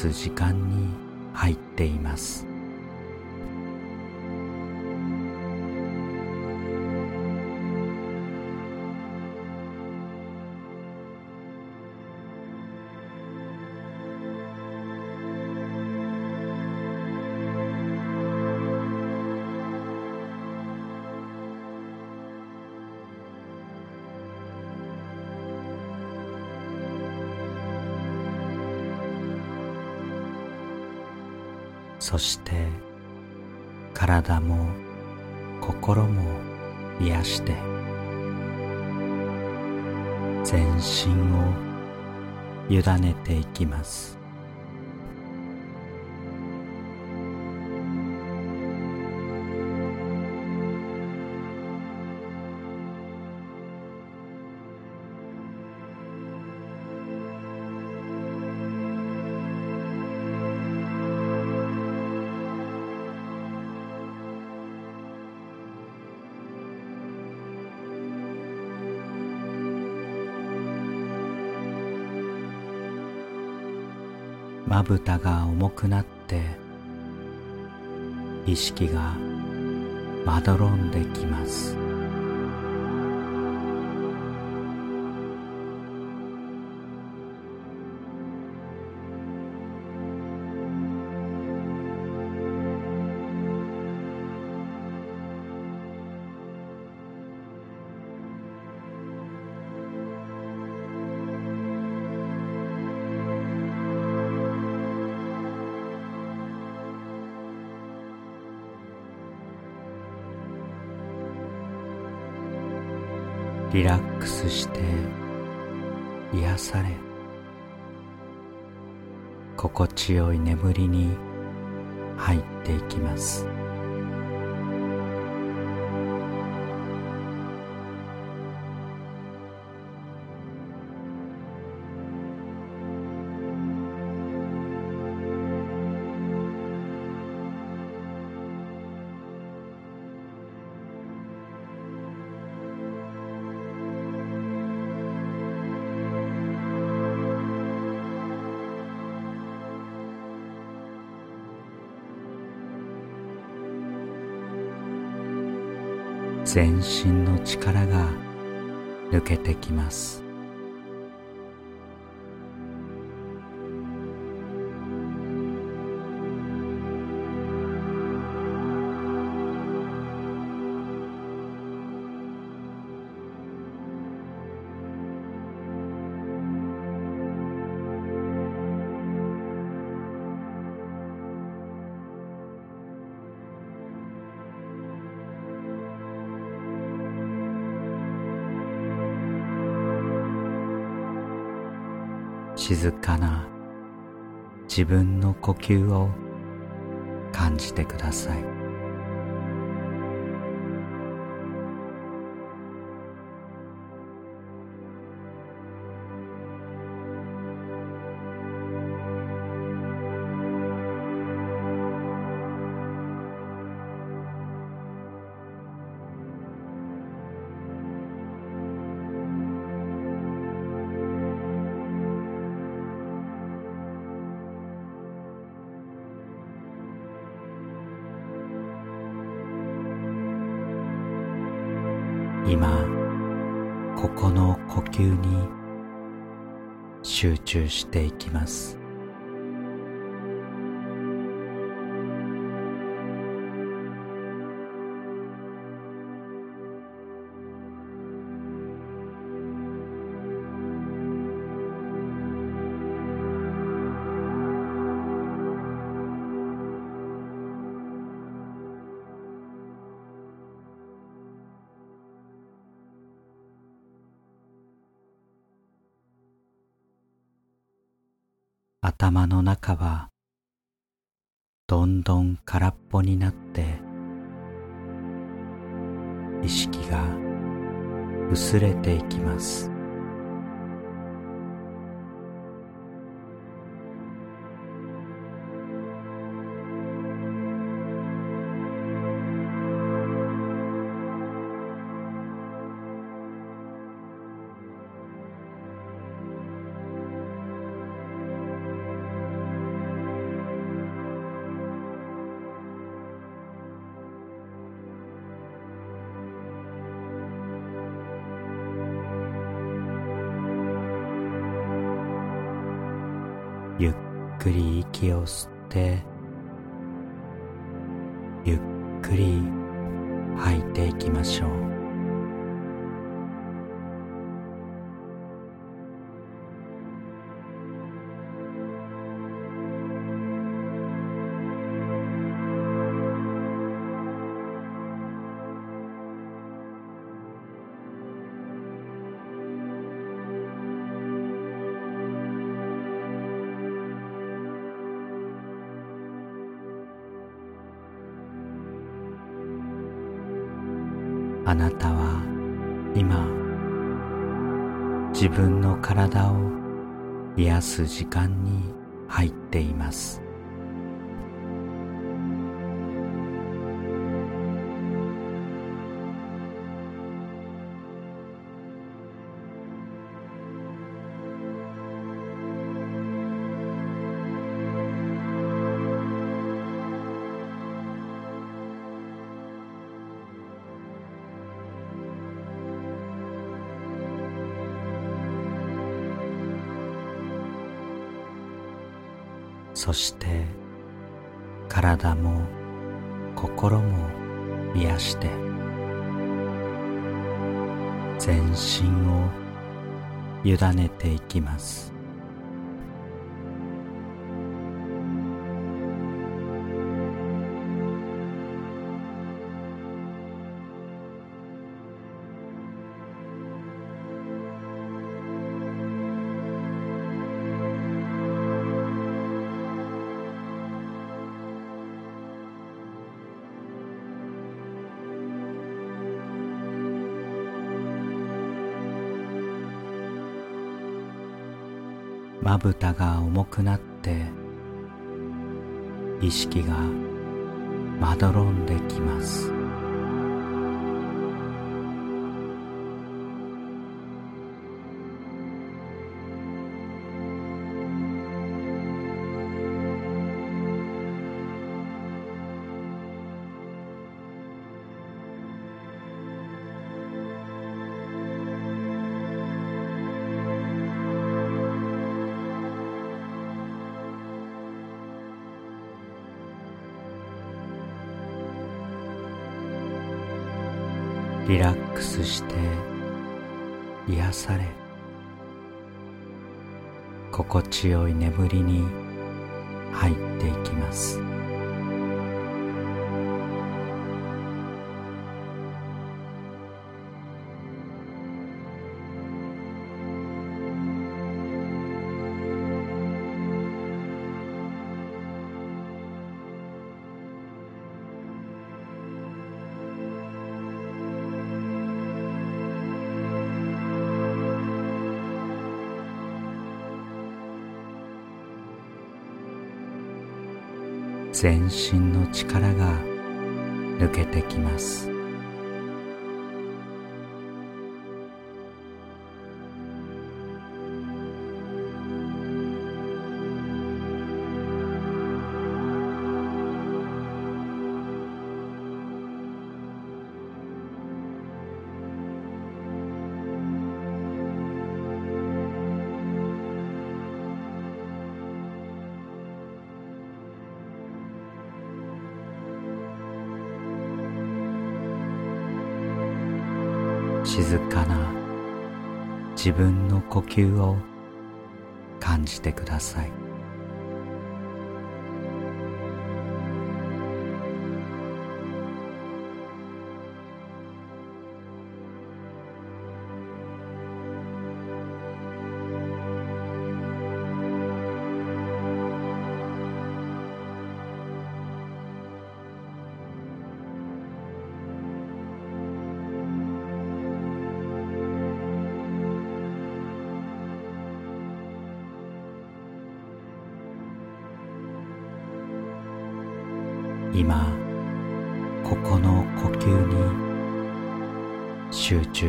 す時間に入っています。そして体も心も癒して全身を委ねていきます。まぶたが重くなって意識がまどろんできます。リラックスして全身の力が抜けてきます。静かな自分の呼吸を感じてください。していきます。中はどんどん空っぽになって意識が薄れていきます。あなたは今自分の体を癒す時間に入っています。そして体も心も癒して全身を委ねていきます。ぶたが重くなって意識がまどろんできます。クスして癒され心地よい眠りに入っていきます。全身の力が抜けてきます。吸を感じてください。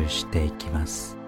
していきます。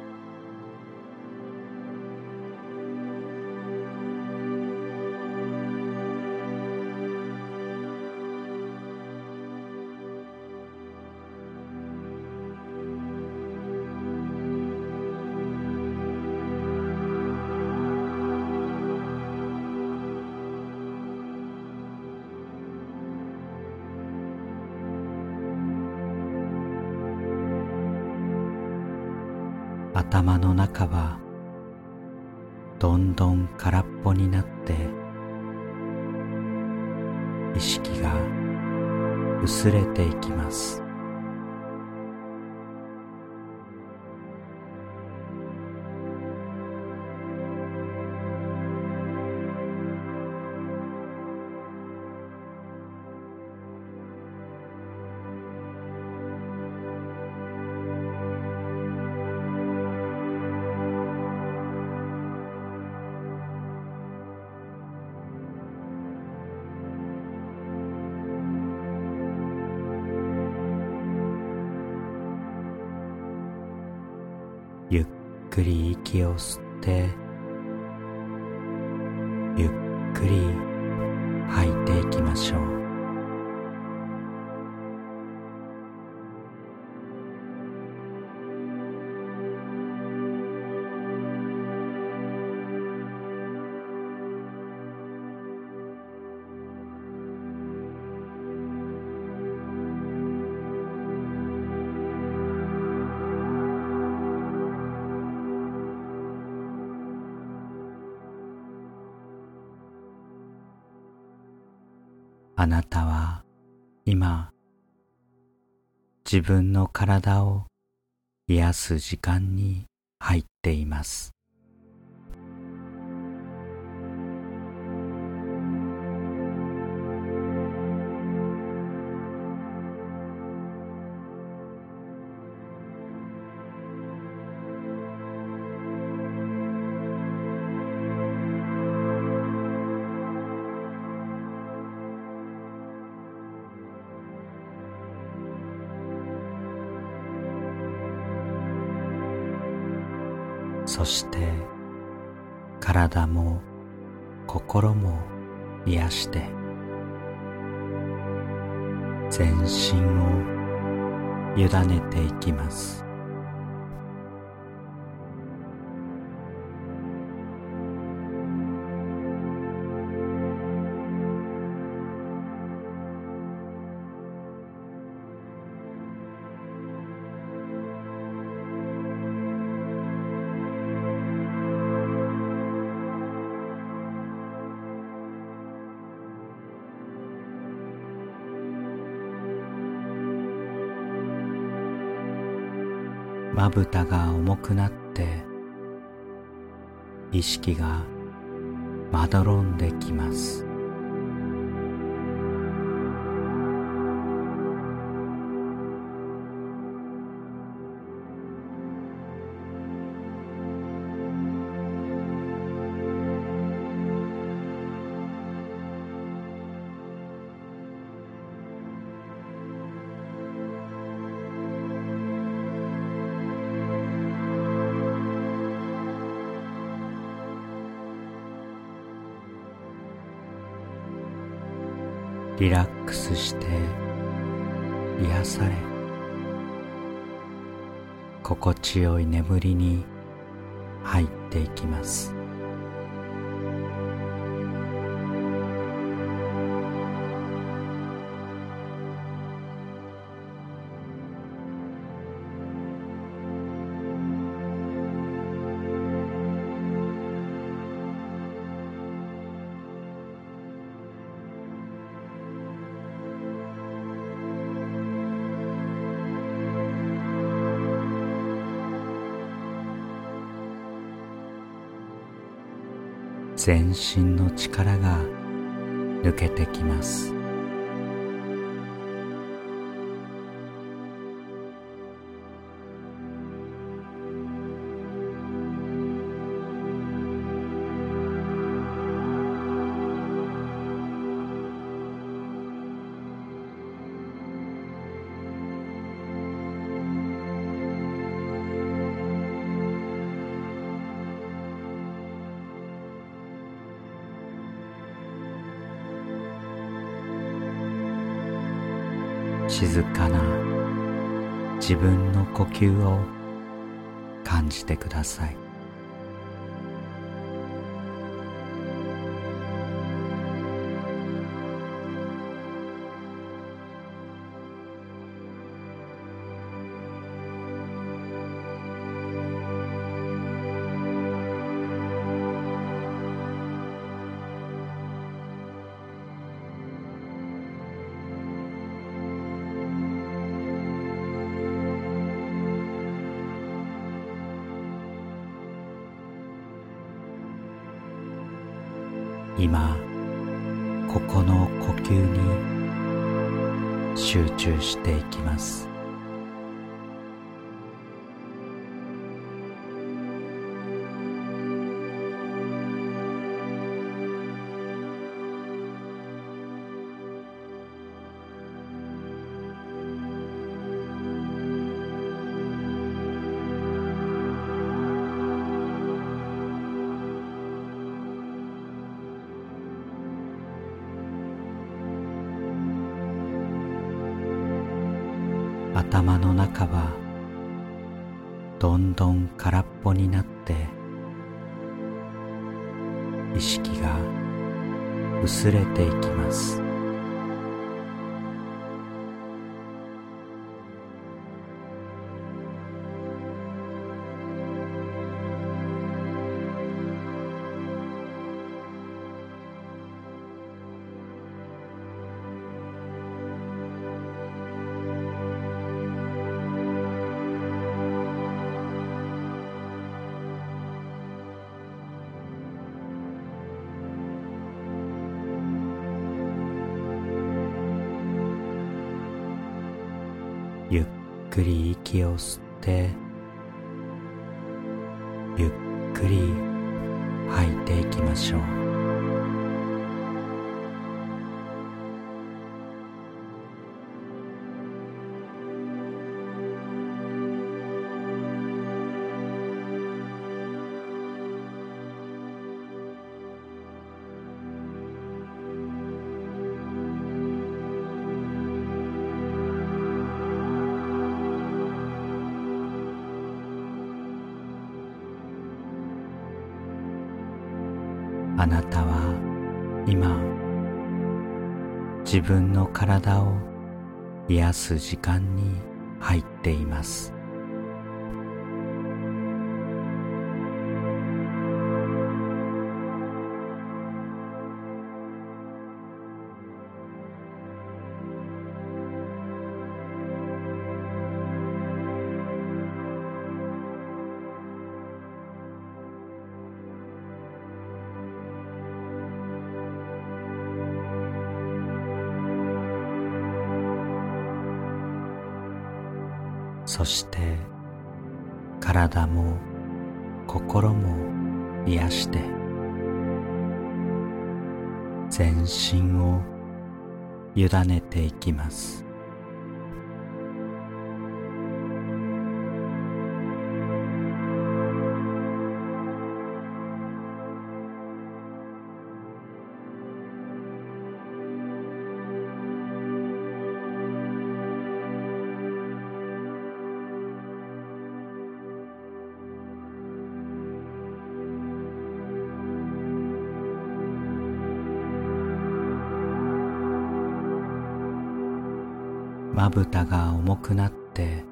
りあなたは今自分の体を癒す時間に入っています。ぶたが重くなって意識がまどろんできます。強い眠りに全身の力が抜けてきます。吸を感じてください。薄れていゆっくり息を吸ってゆっくり吐いていきましょう。体を癒す時間に入っています。蓋が重くなって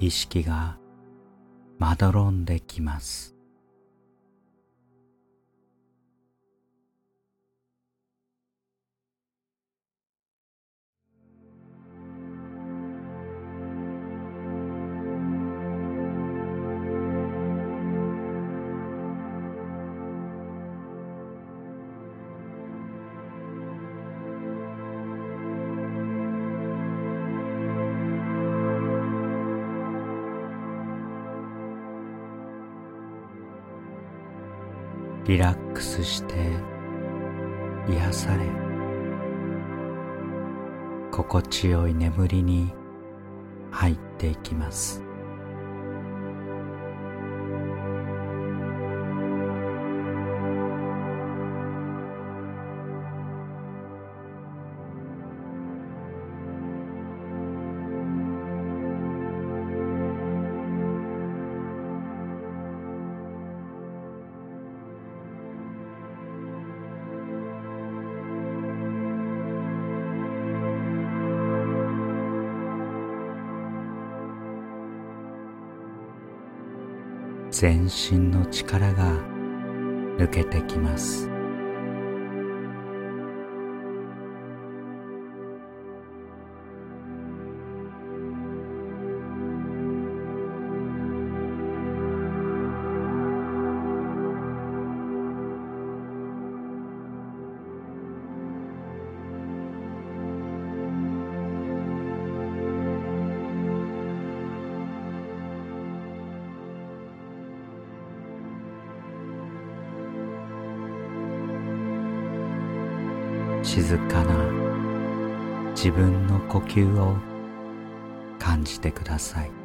意識がまどろんできます。眠りに全身の力が抜けてきます。吸を感じてください。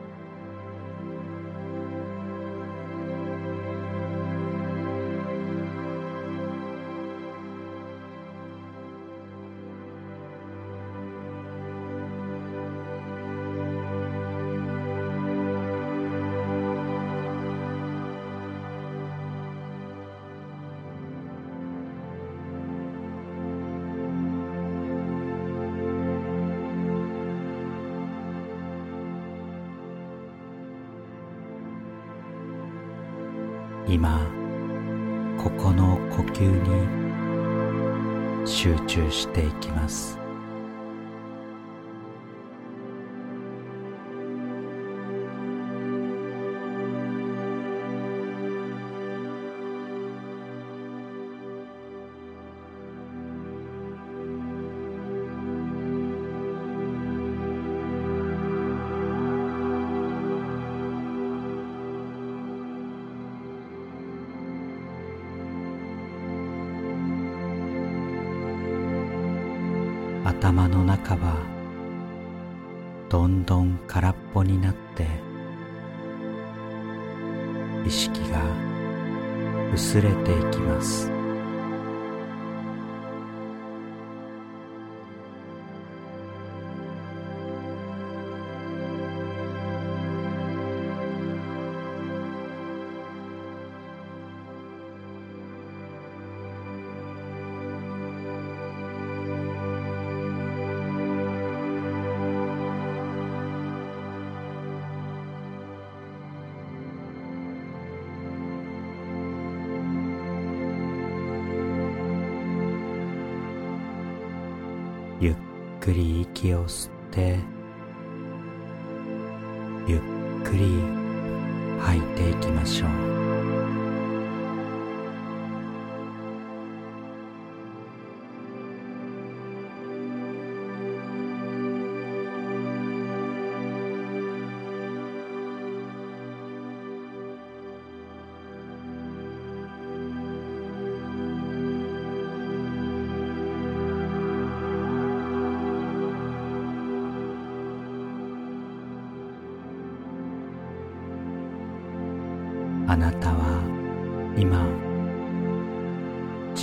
くり息を吸って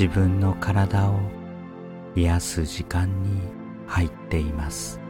自分の体を癒す時間に入っています。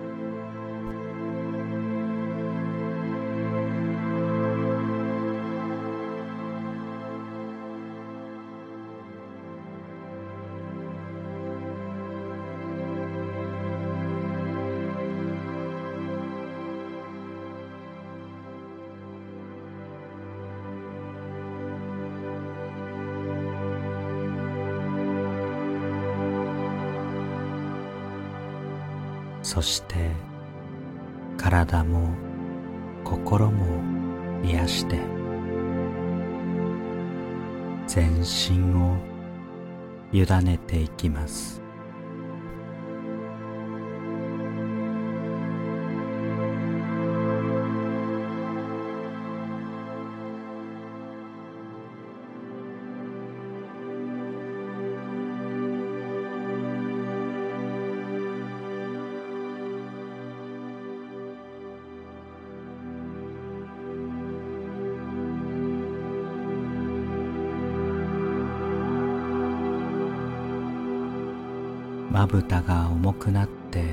たが重くなって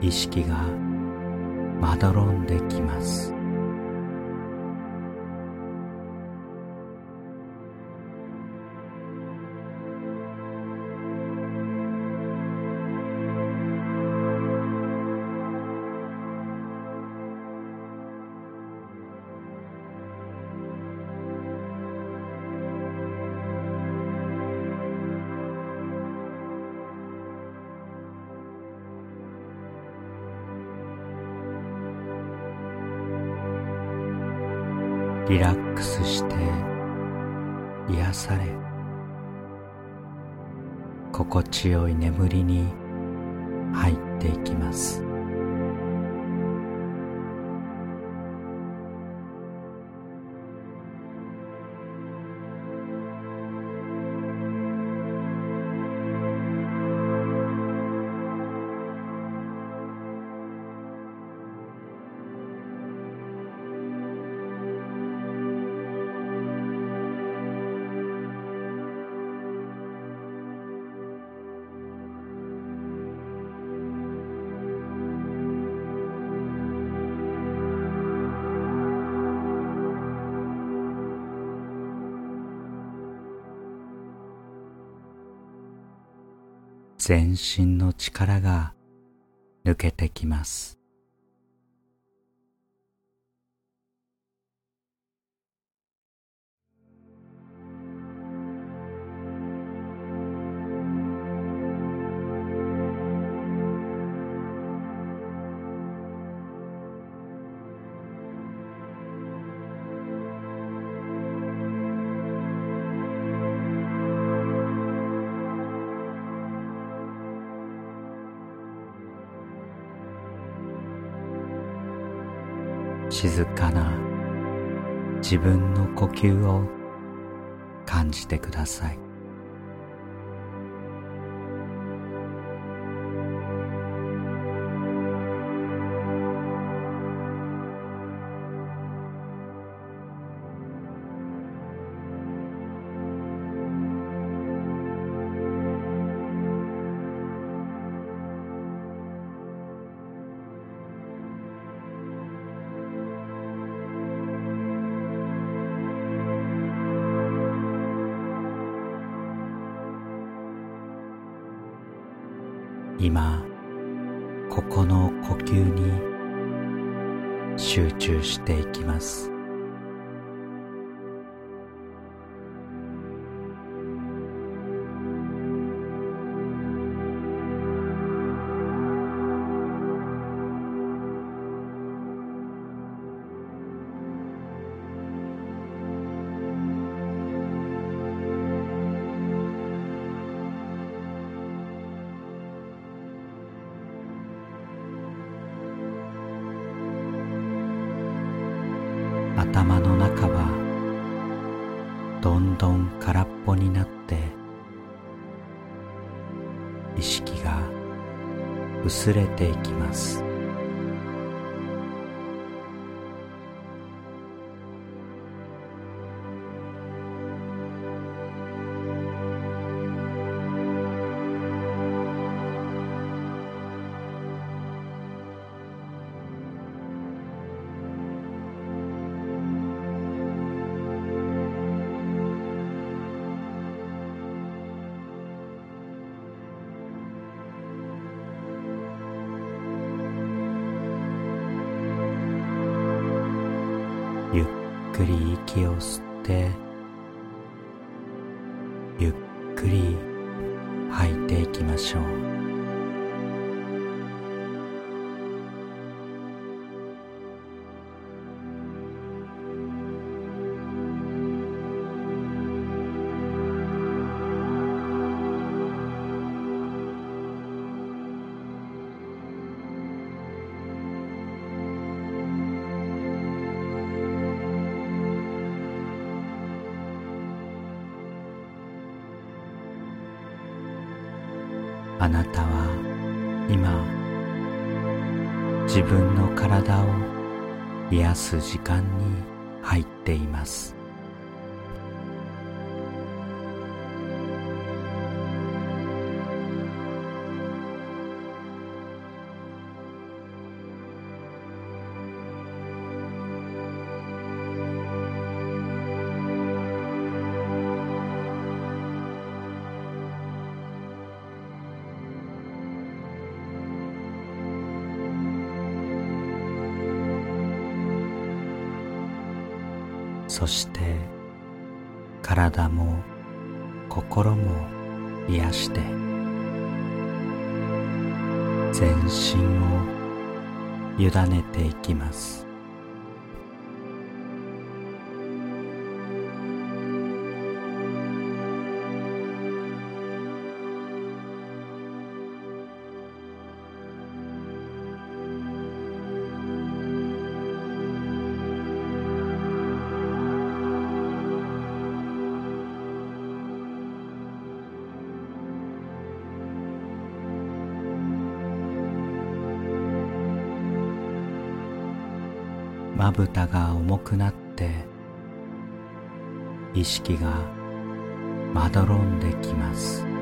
意識がまどろんできます。全身の力が抜けてきます。静かな自分の呼吸を感じてください。どんどん空っぽになって意識が薄れていきます。ぶたが重くなって意識がまどろんできます。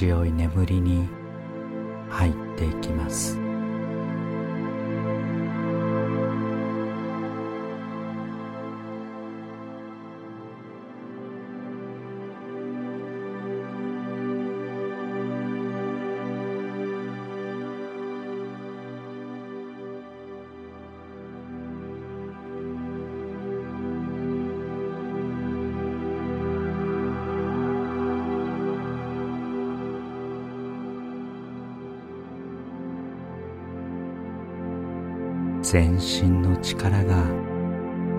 強い眠りに全身の力が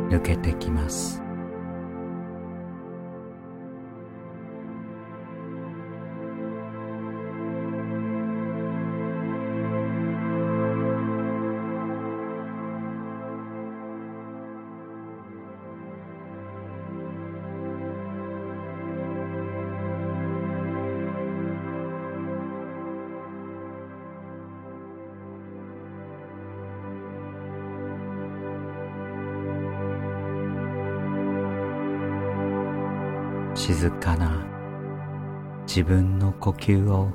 抜けてきます。かな自分の呼吸を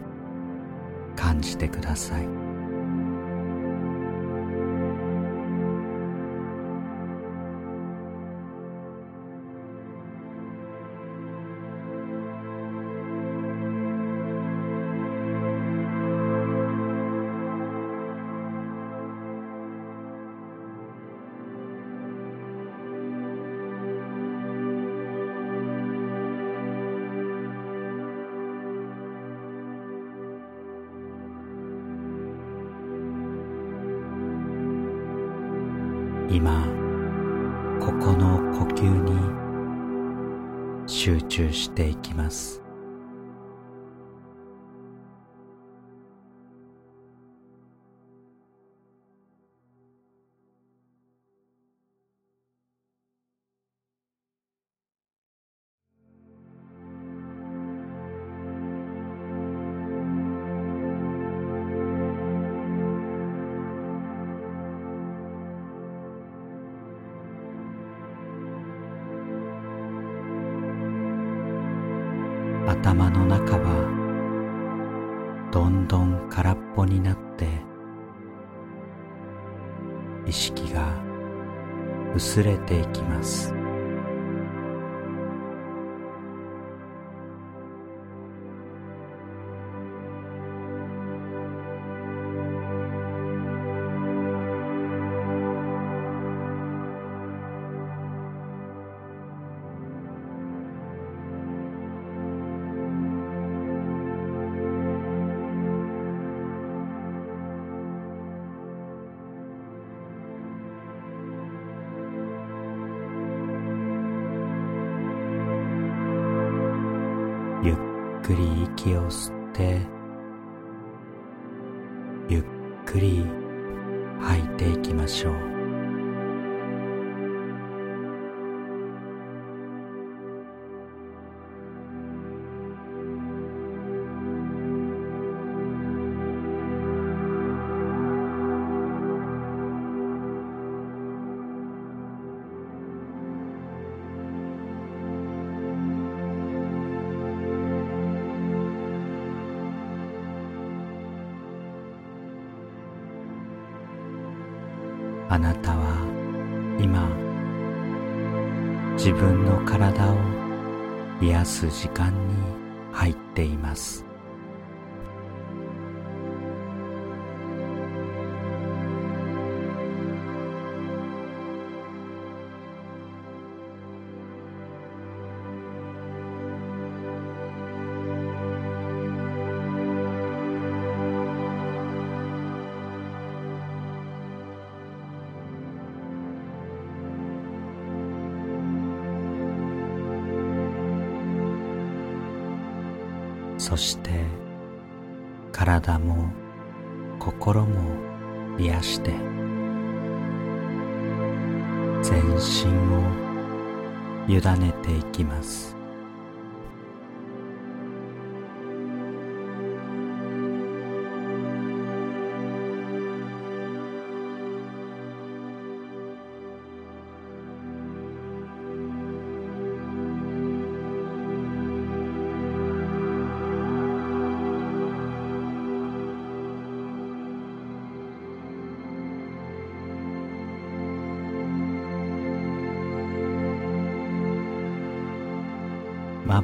感じてください。薄れていきます。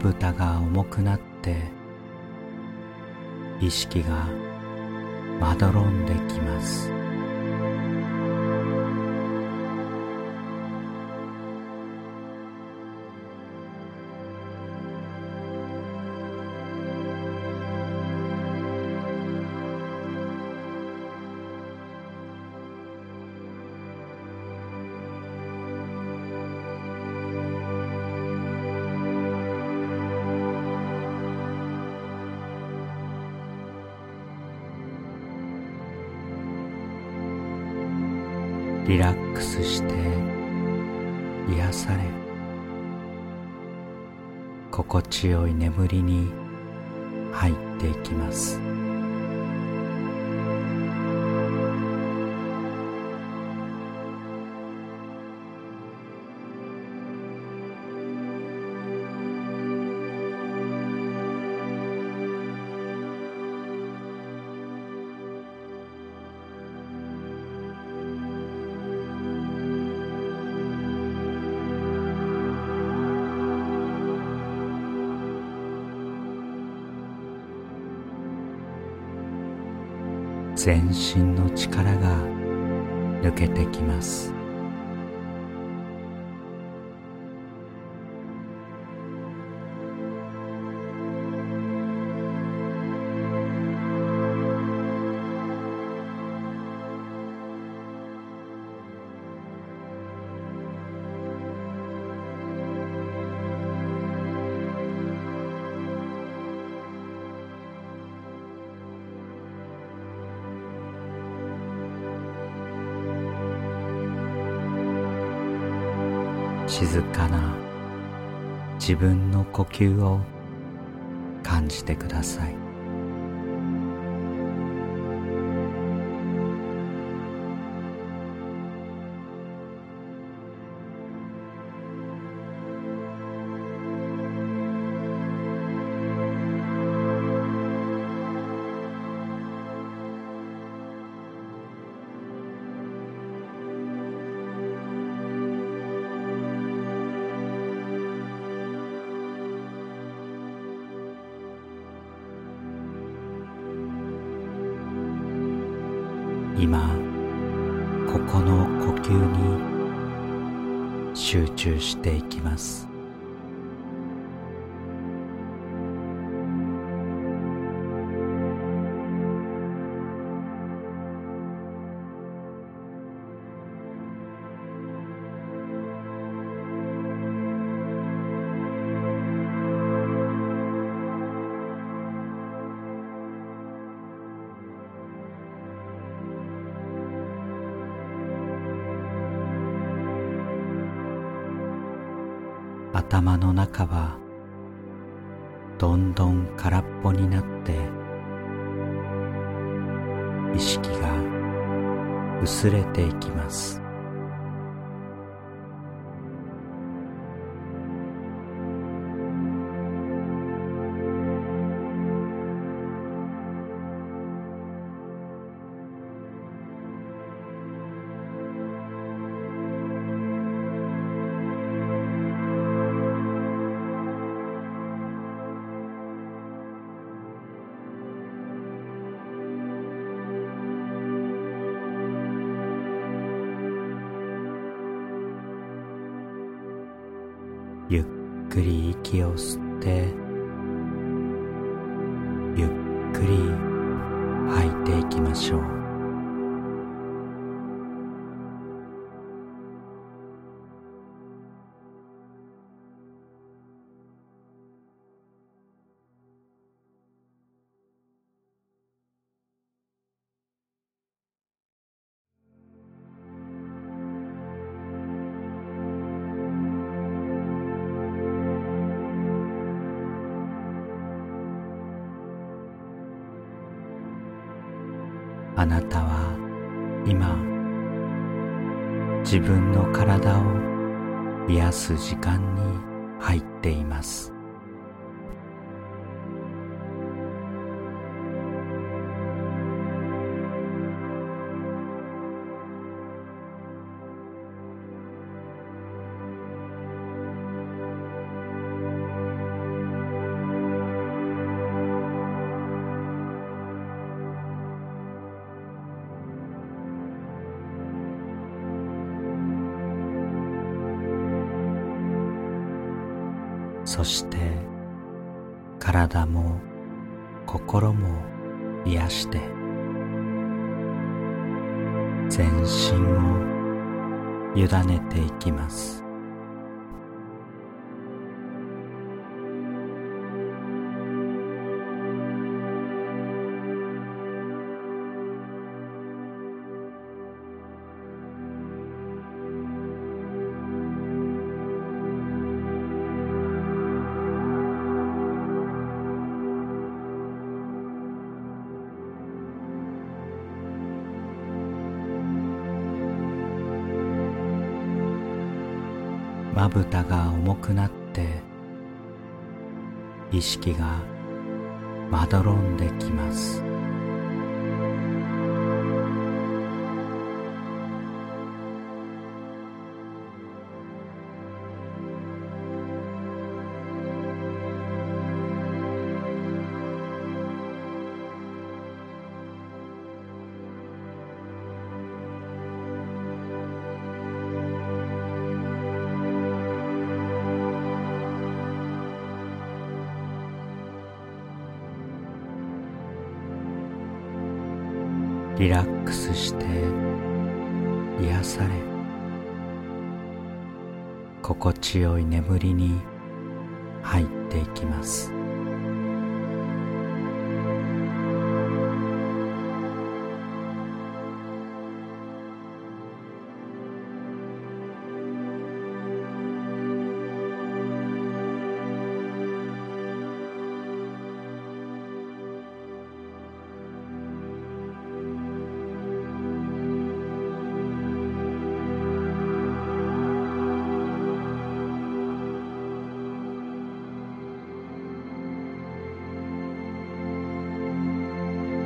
ぶたが重くなって意識がまどろんできます。強い眠りに入っていきます。全身の力が抜けてきます。呼吸を感じてください。していきます。頭の中はどんどん空っぽになって意識が薄れていきます。ぶたが重くなって意識がまどろんできます。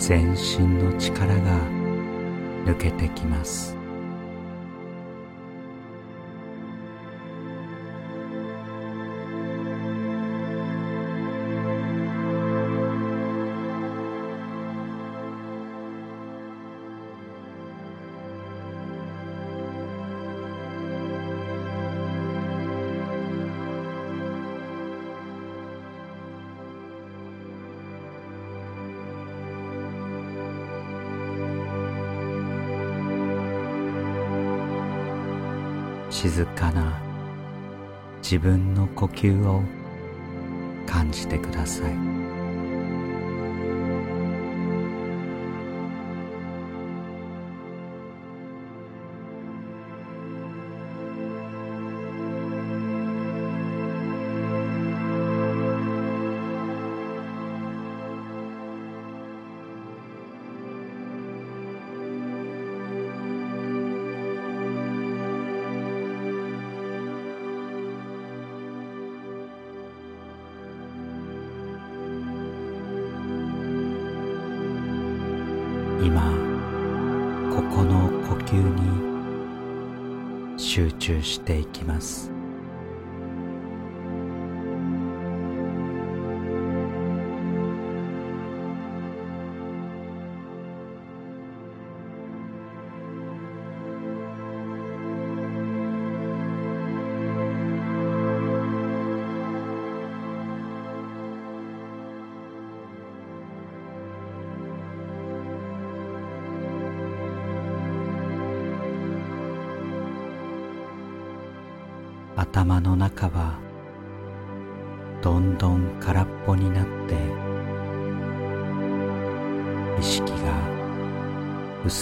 全身の力が抜けてきます。自分の呼吸を感じてください。今ここの呼吸に集中していきます。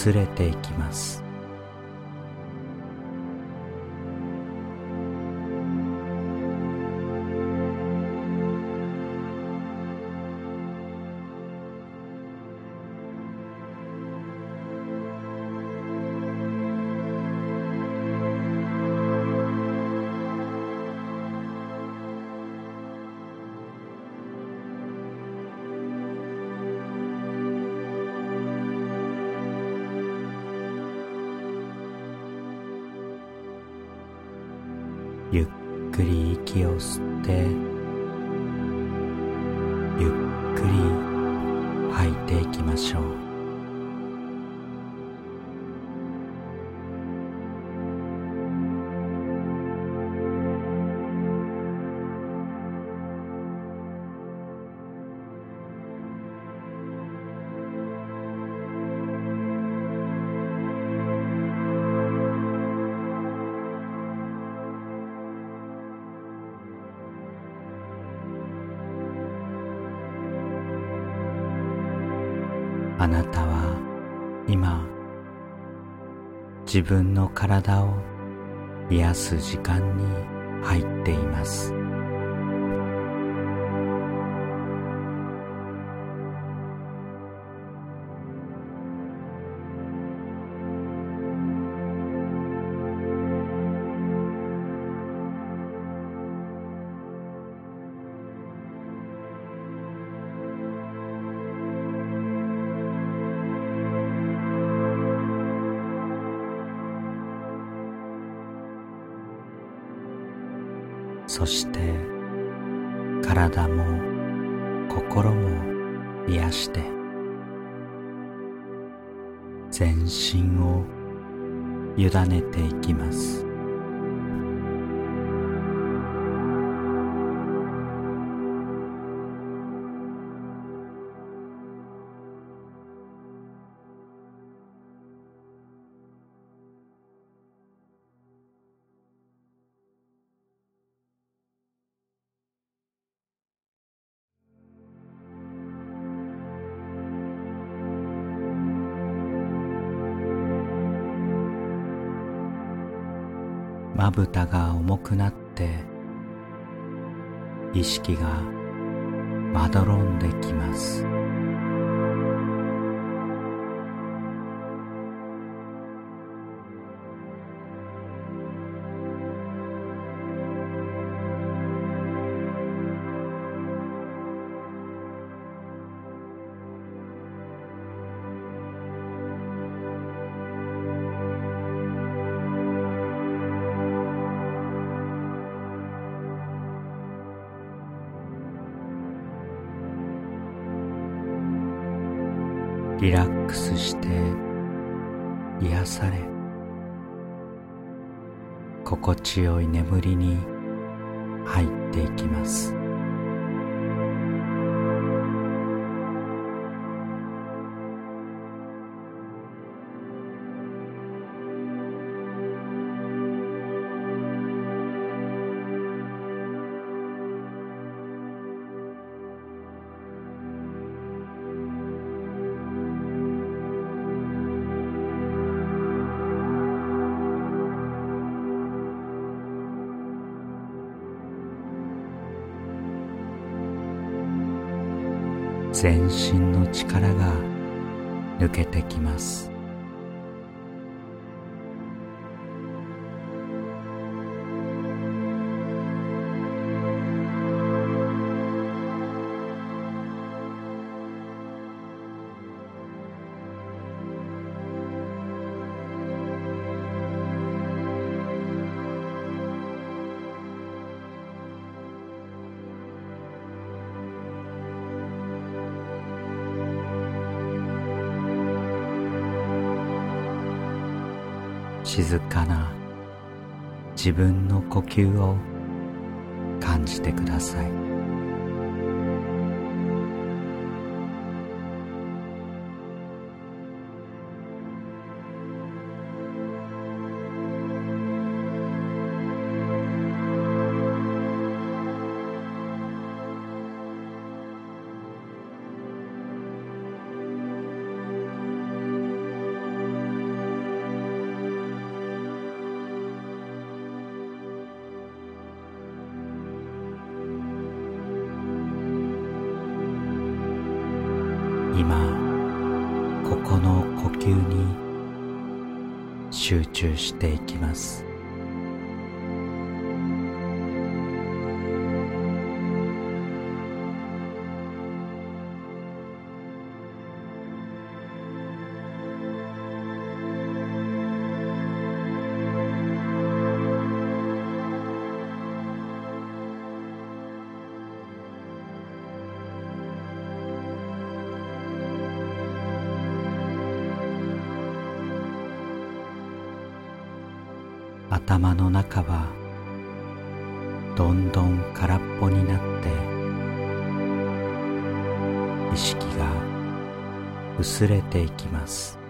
薄れていきます。自分の体を癒す時間に入っています。くなっックスして癒され心地よい眠りに全身の力が抜けてきます。自分の呼吸を感じてください。集中していきます。頭の中はどんどん空っぽになって意識が薄れていきます。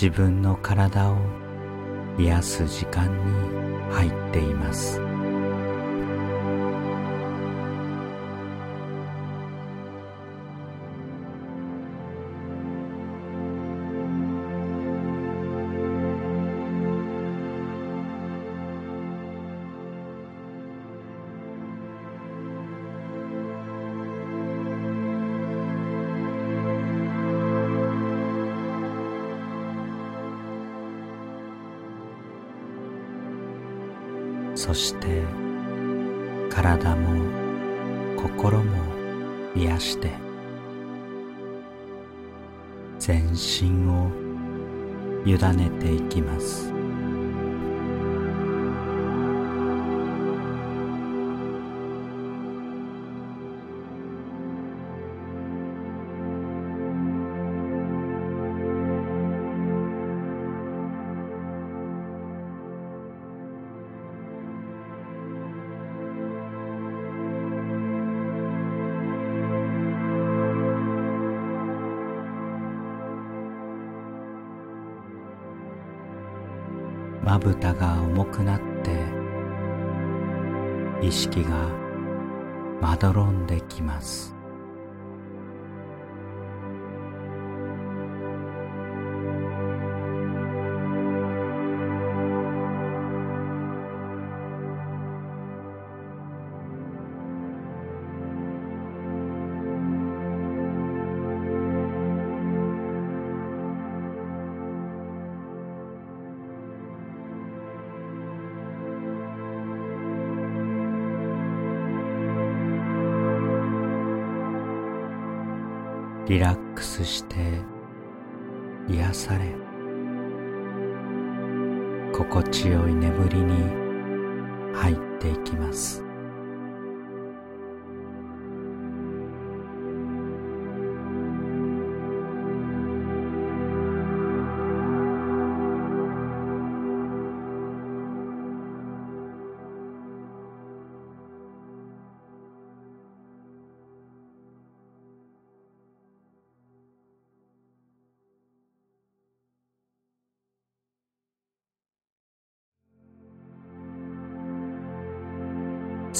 自分の体を癒す時間に入っています。意識が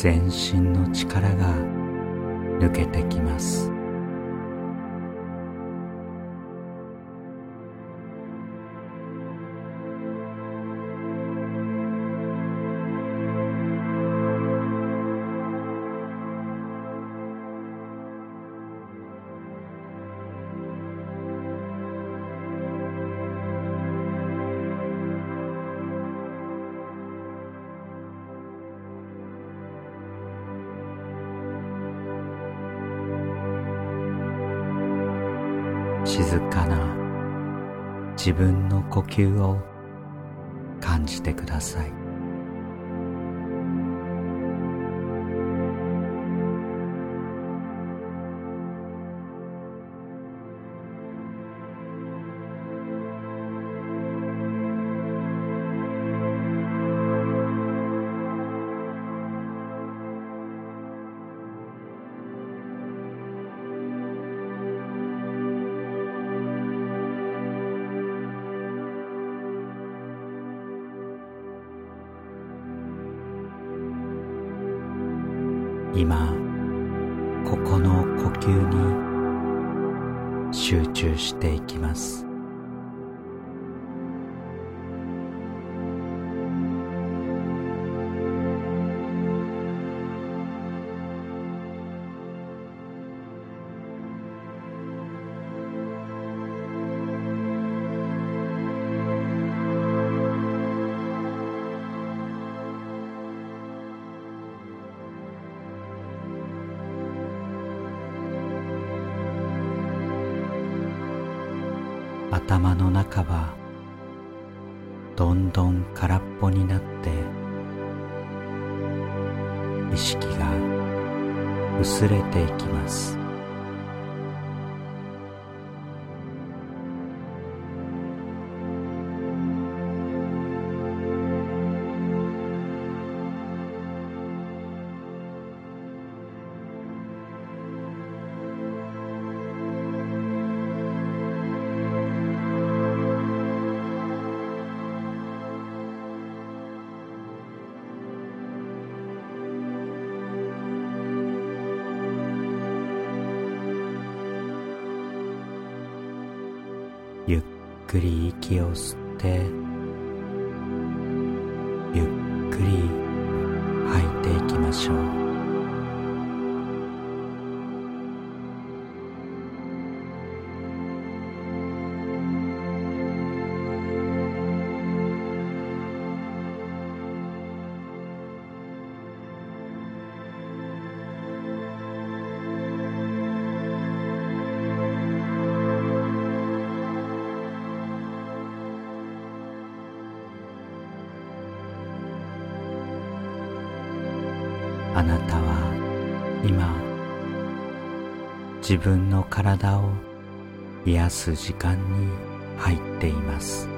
全身の力が抜けてきます。静かな自分の呼吸を感じてください。自分の体を癒す時間に入っています。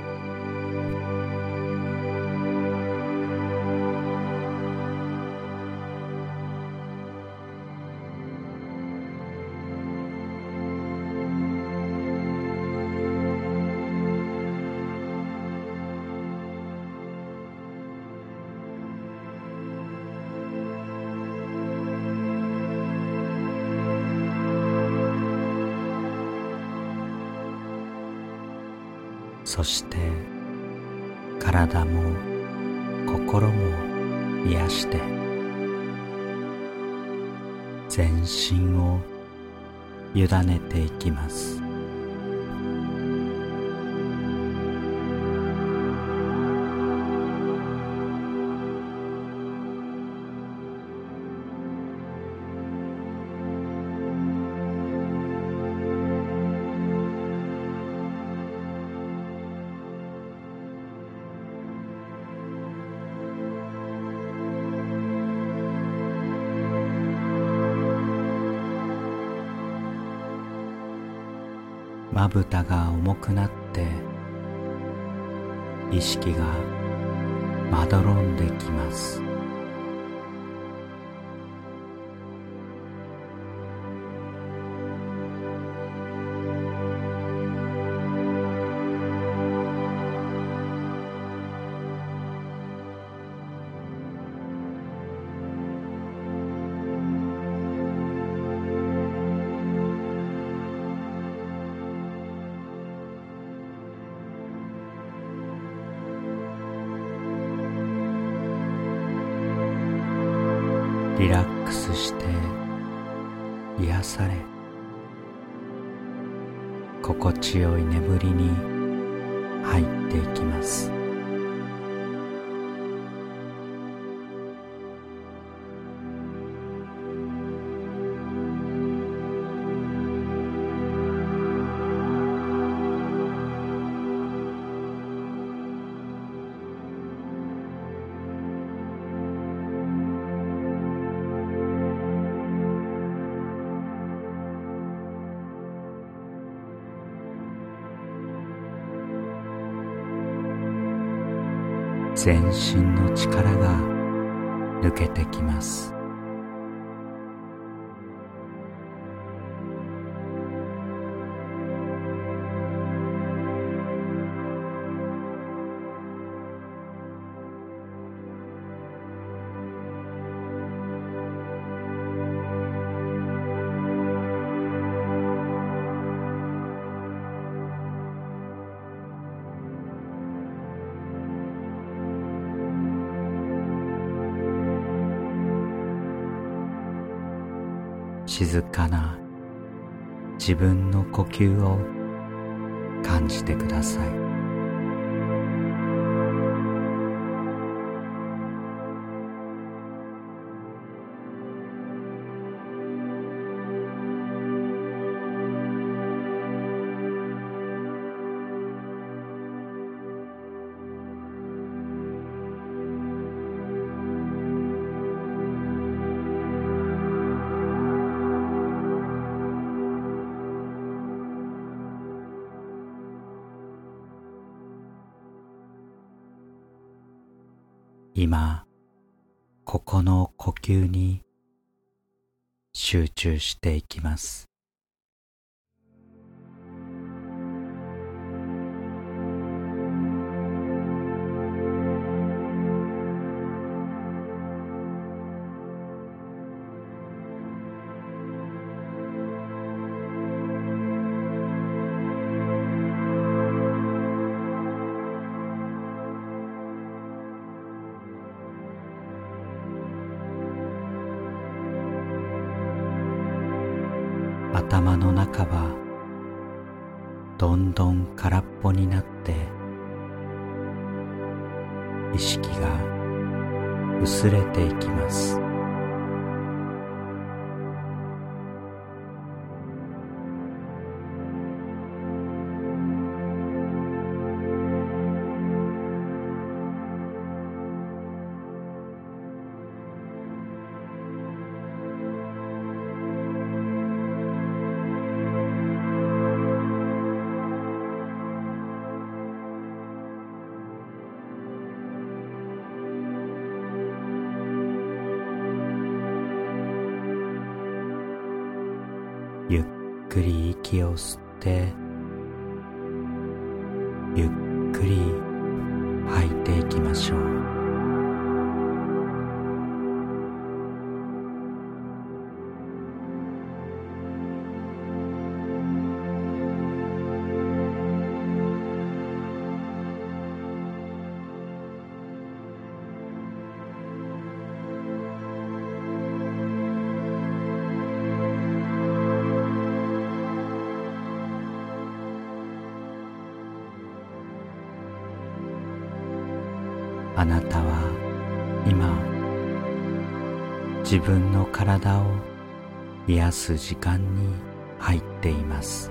ぶたが重くなって意識がまどろんできます。全身の力が抜けてきます。静かな自分の呼吸を感じてください。していきます。自分の体を癒す時間に入っています。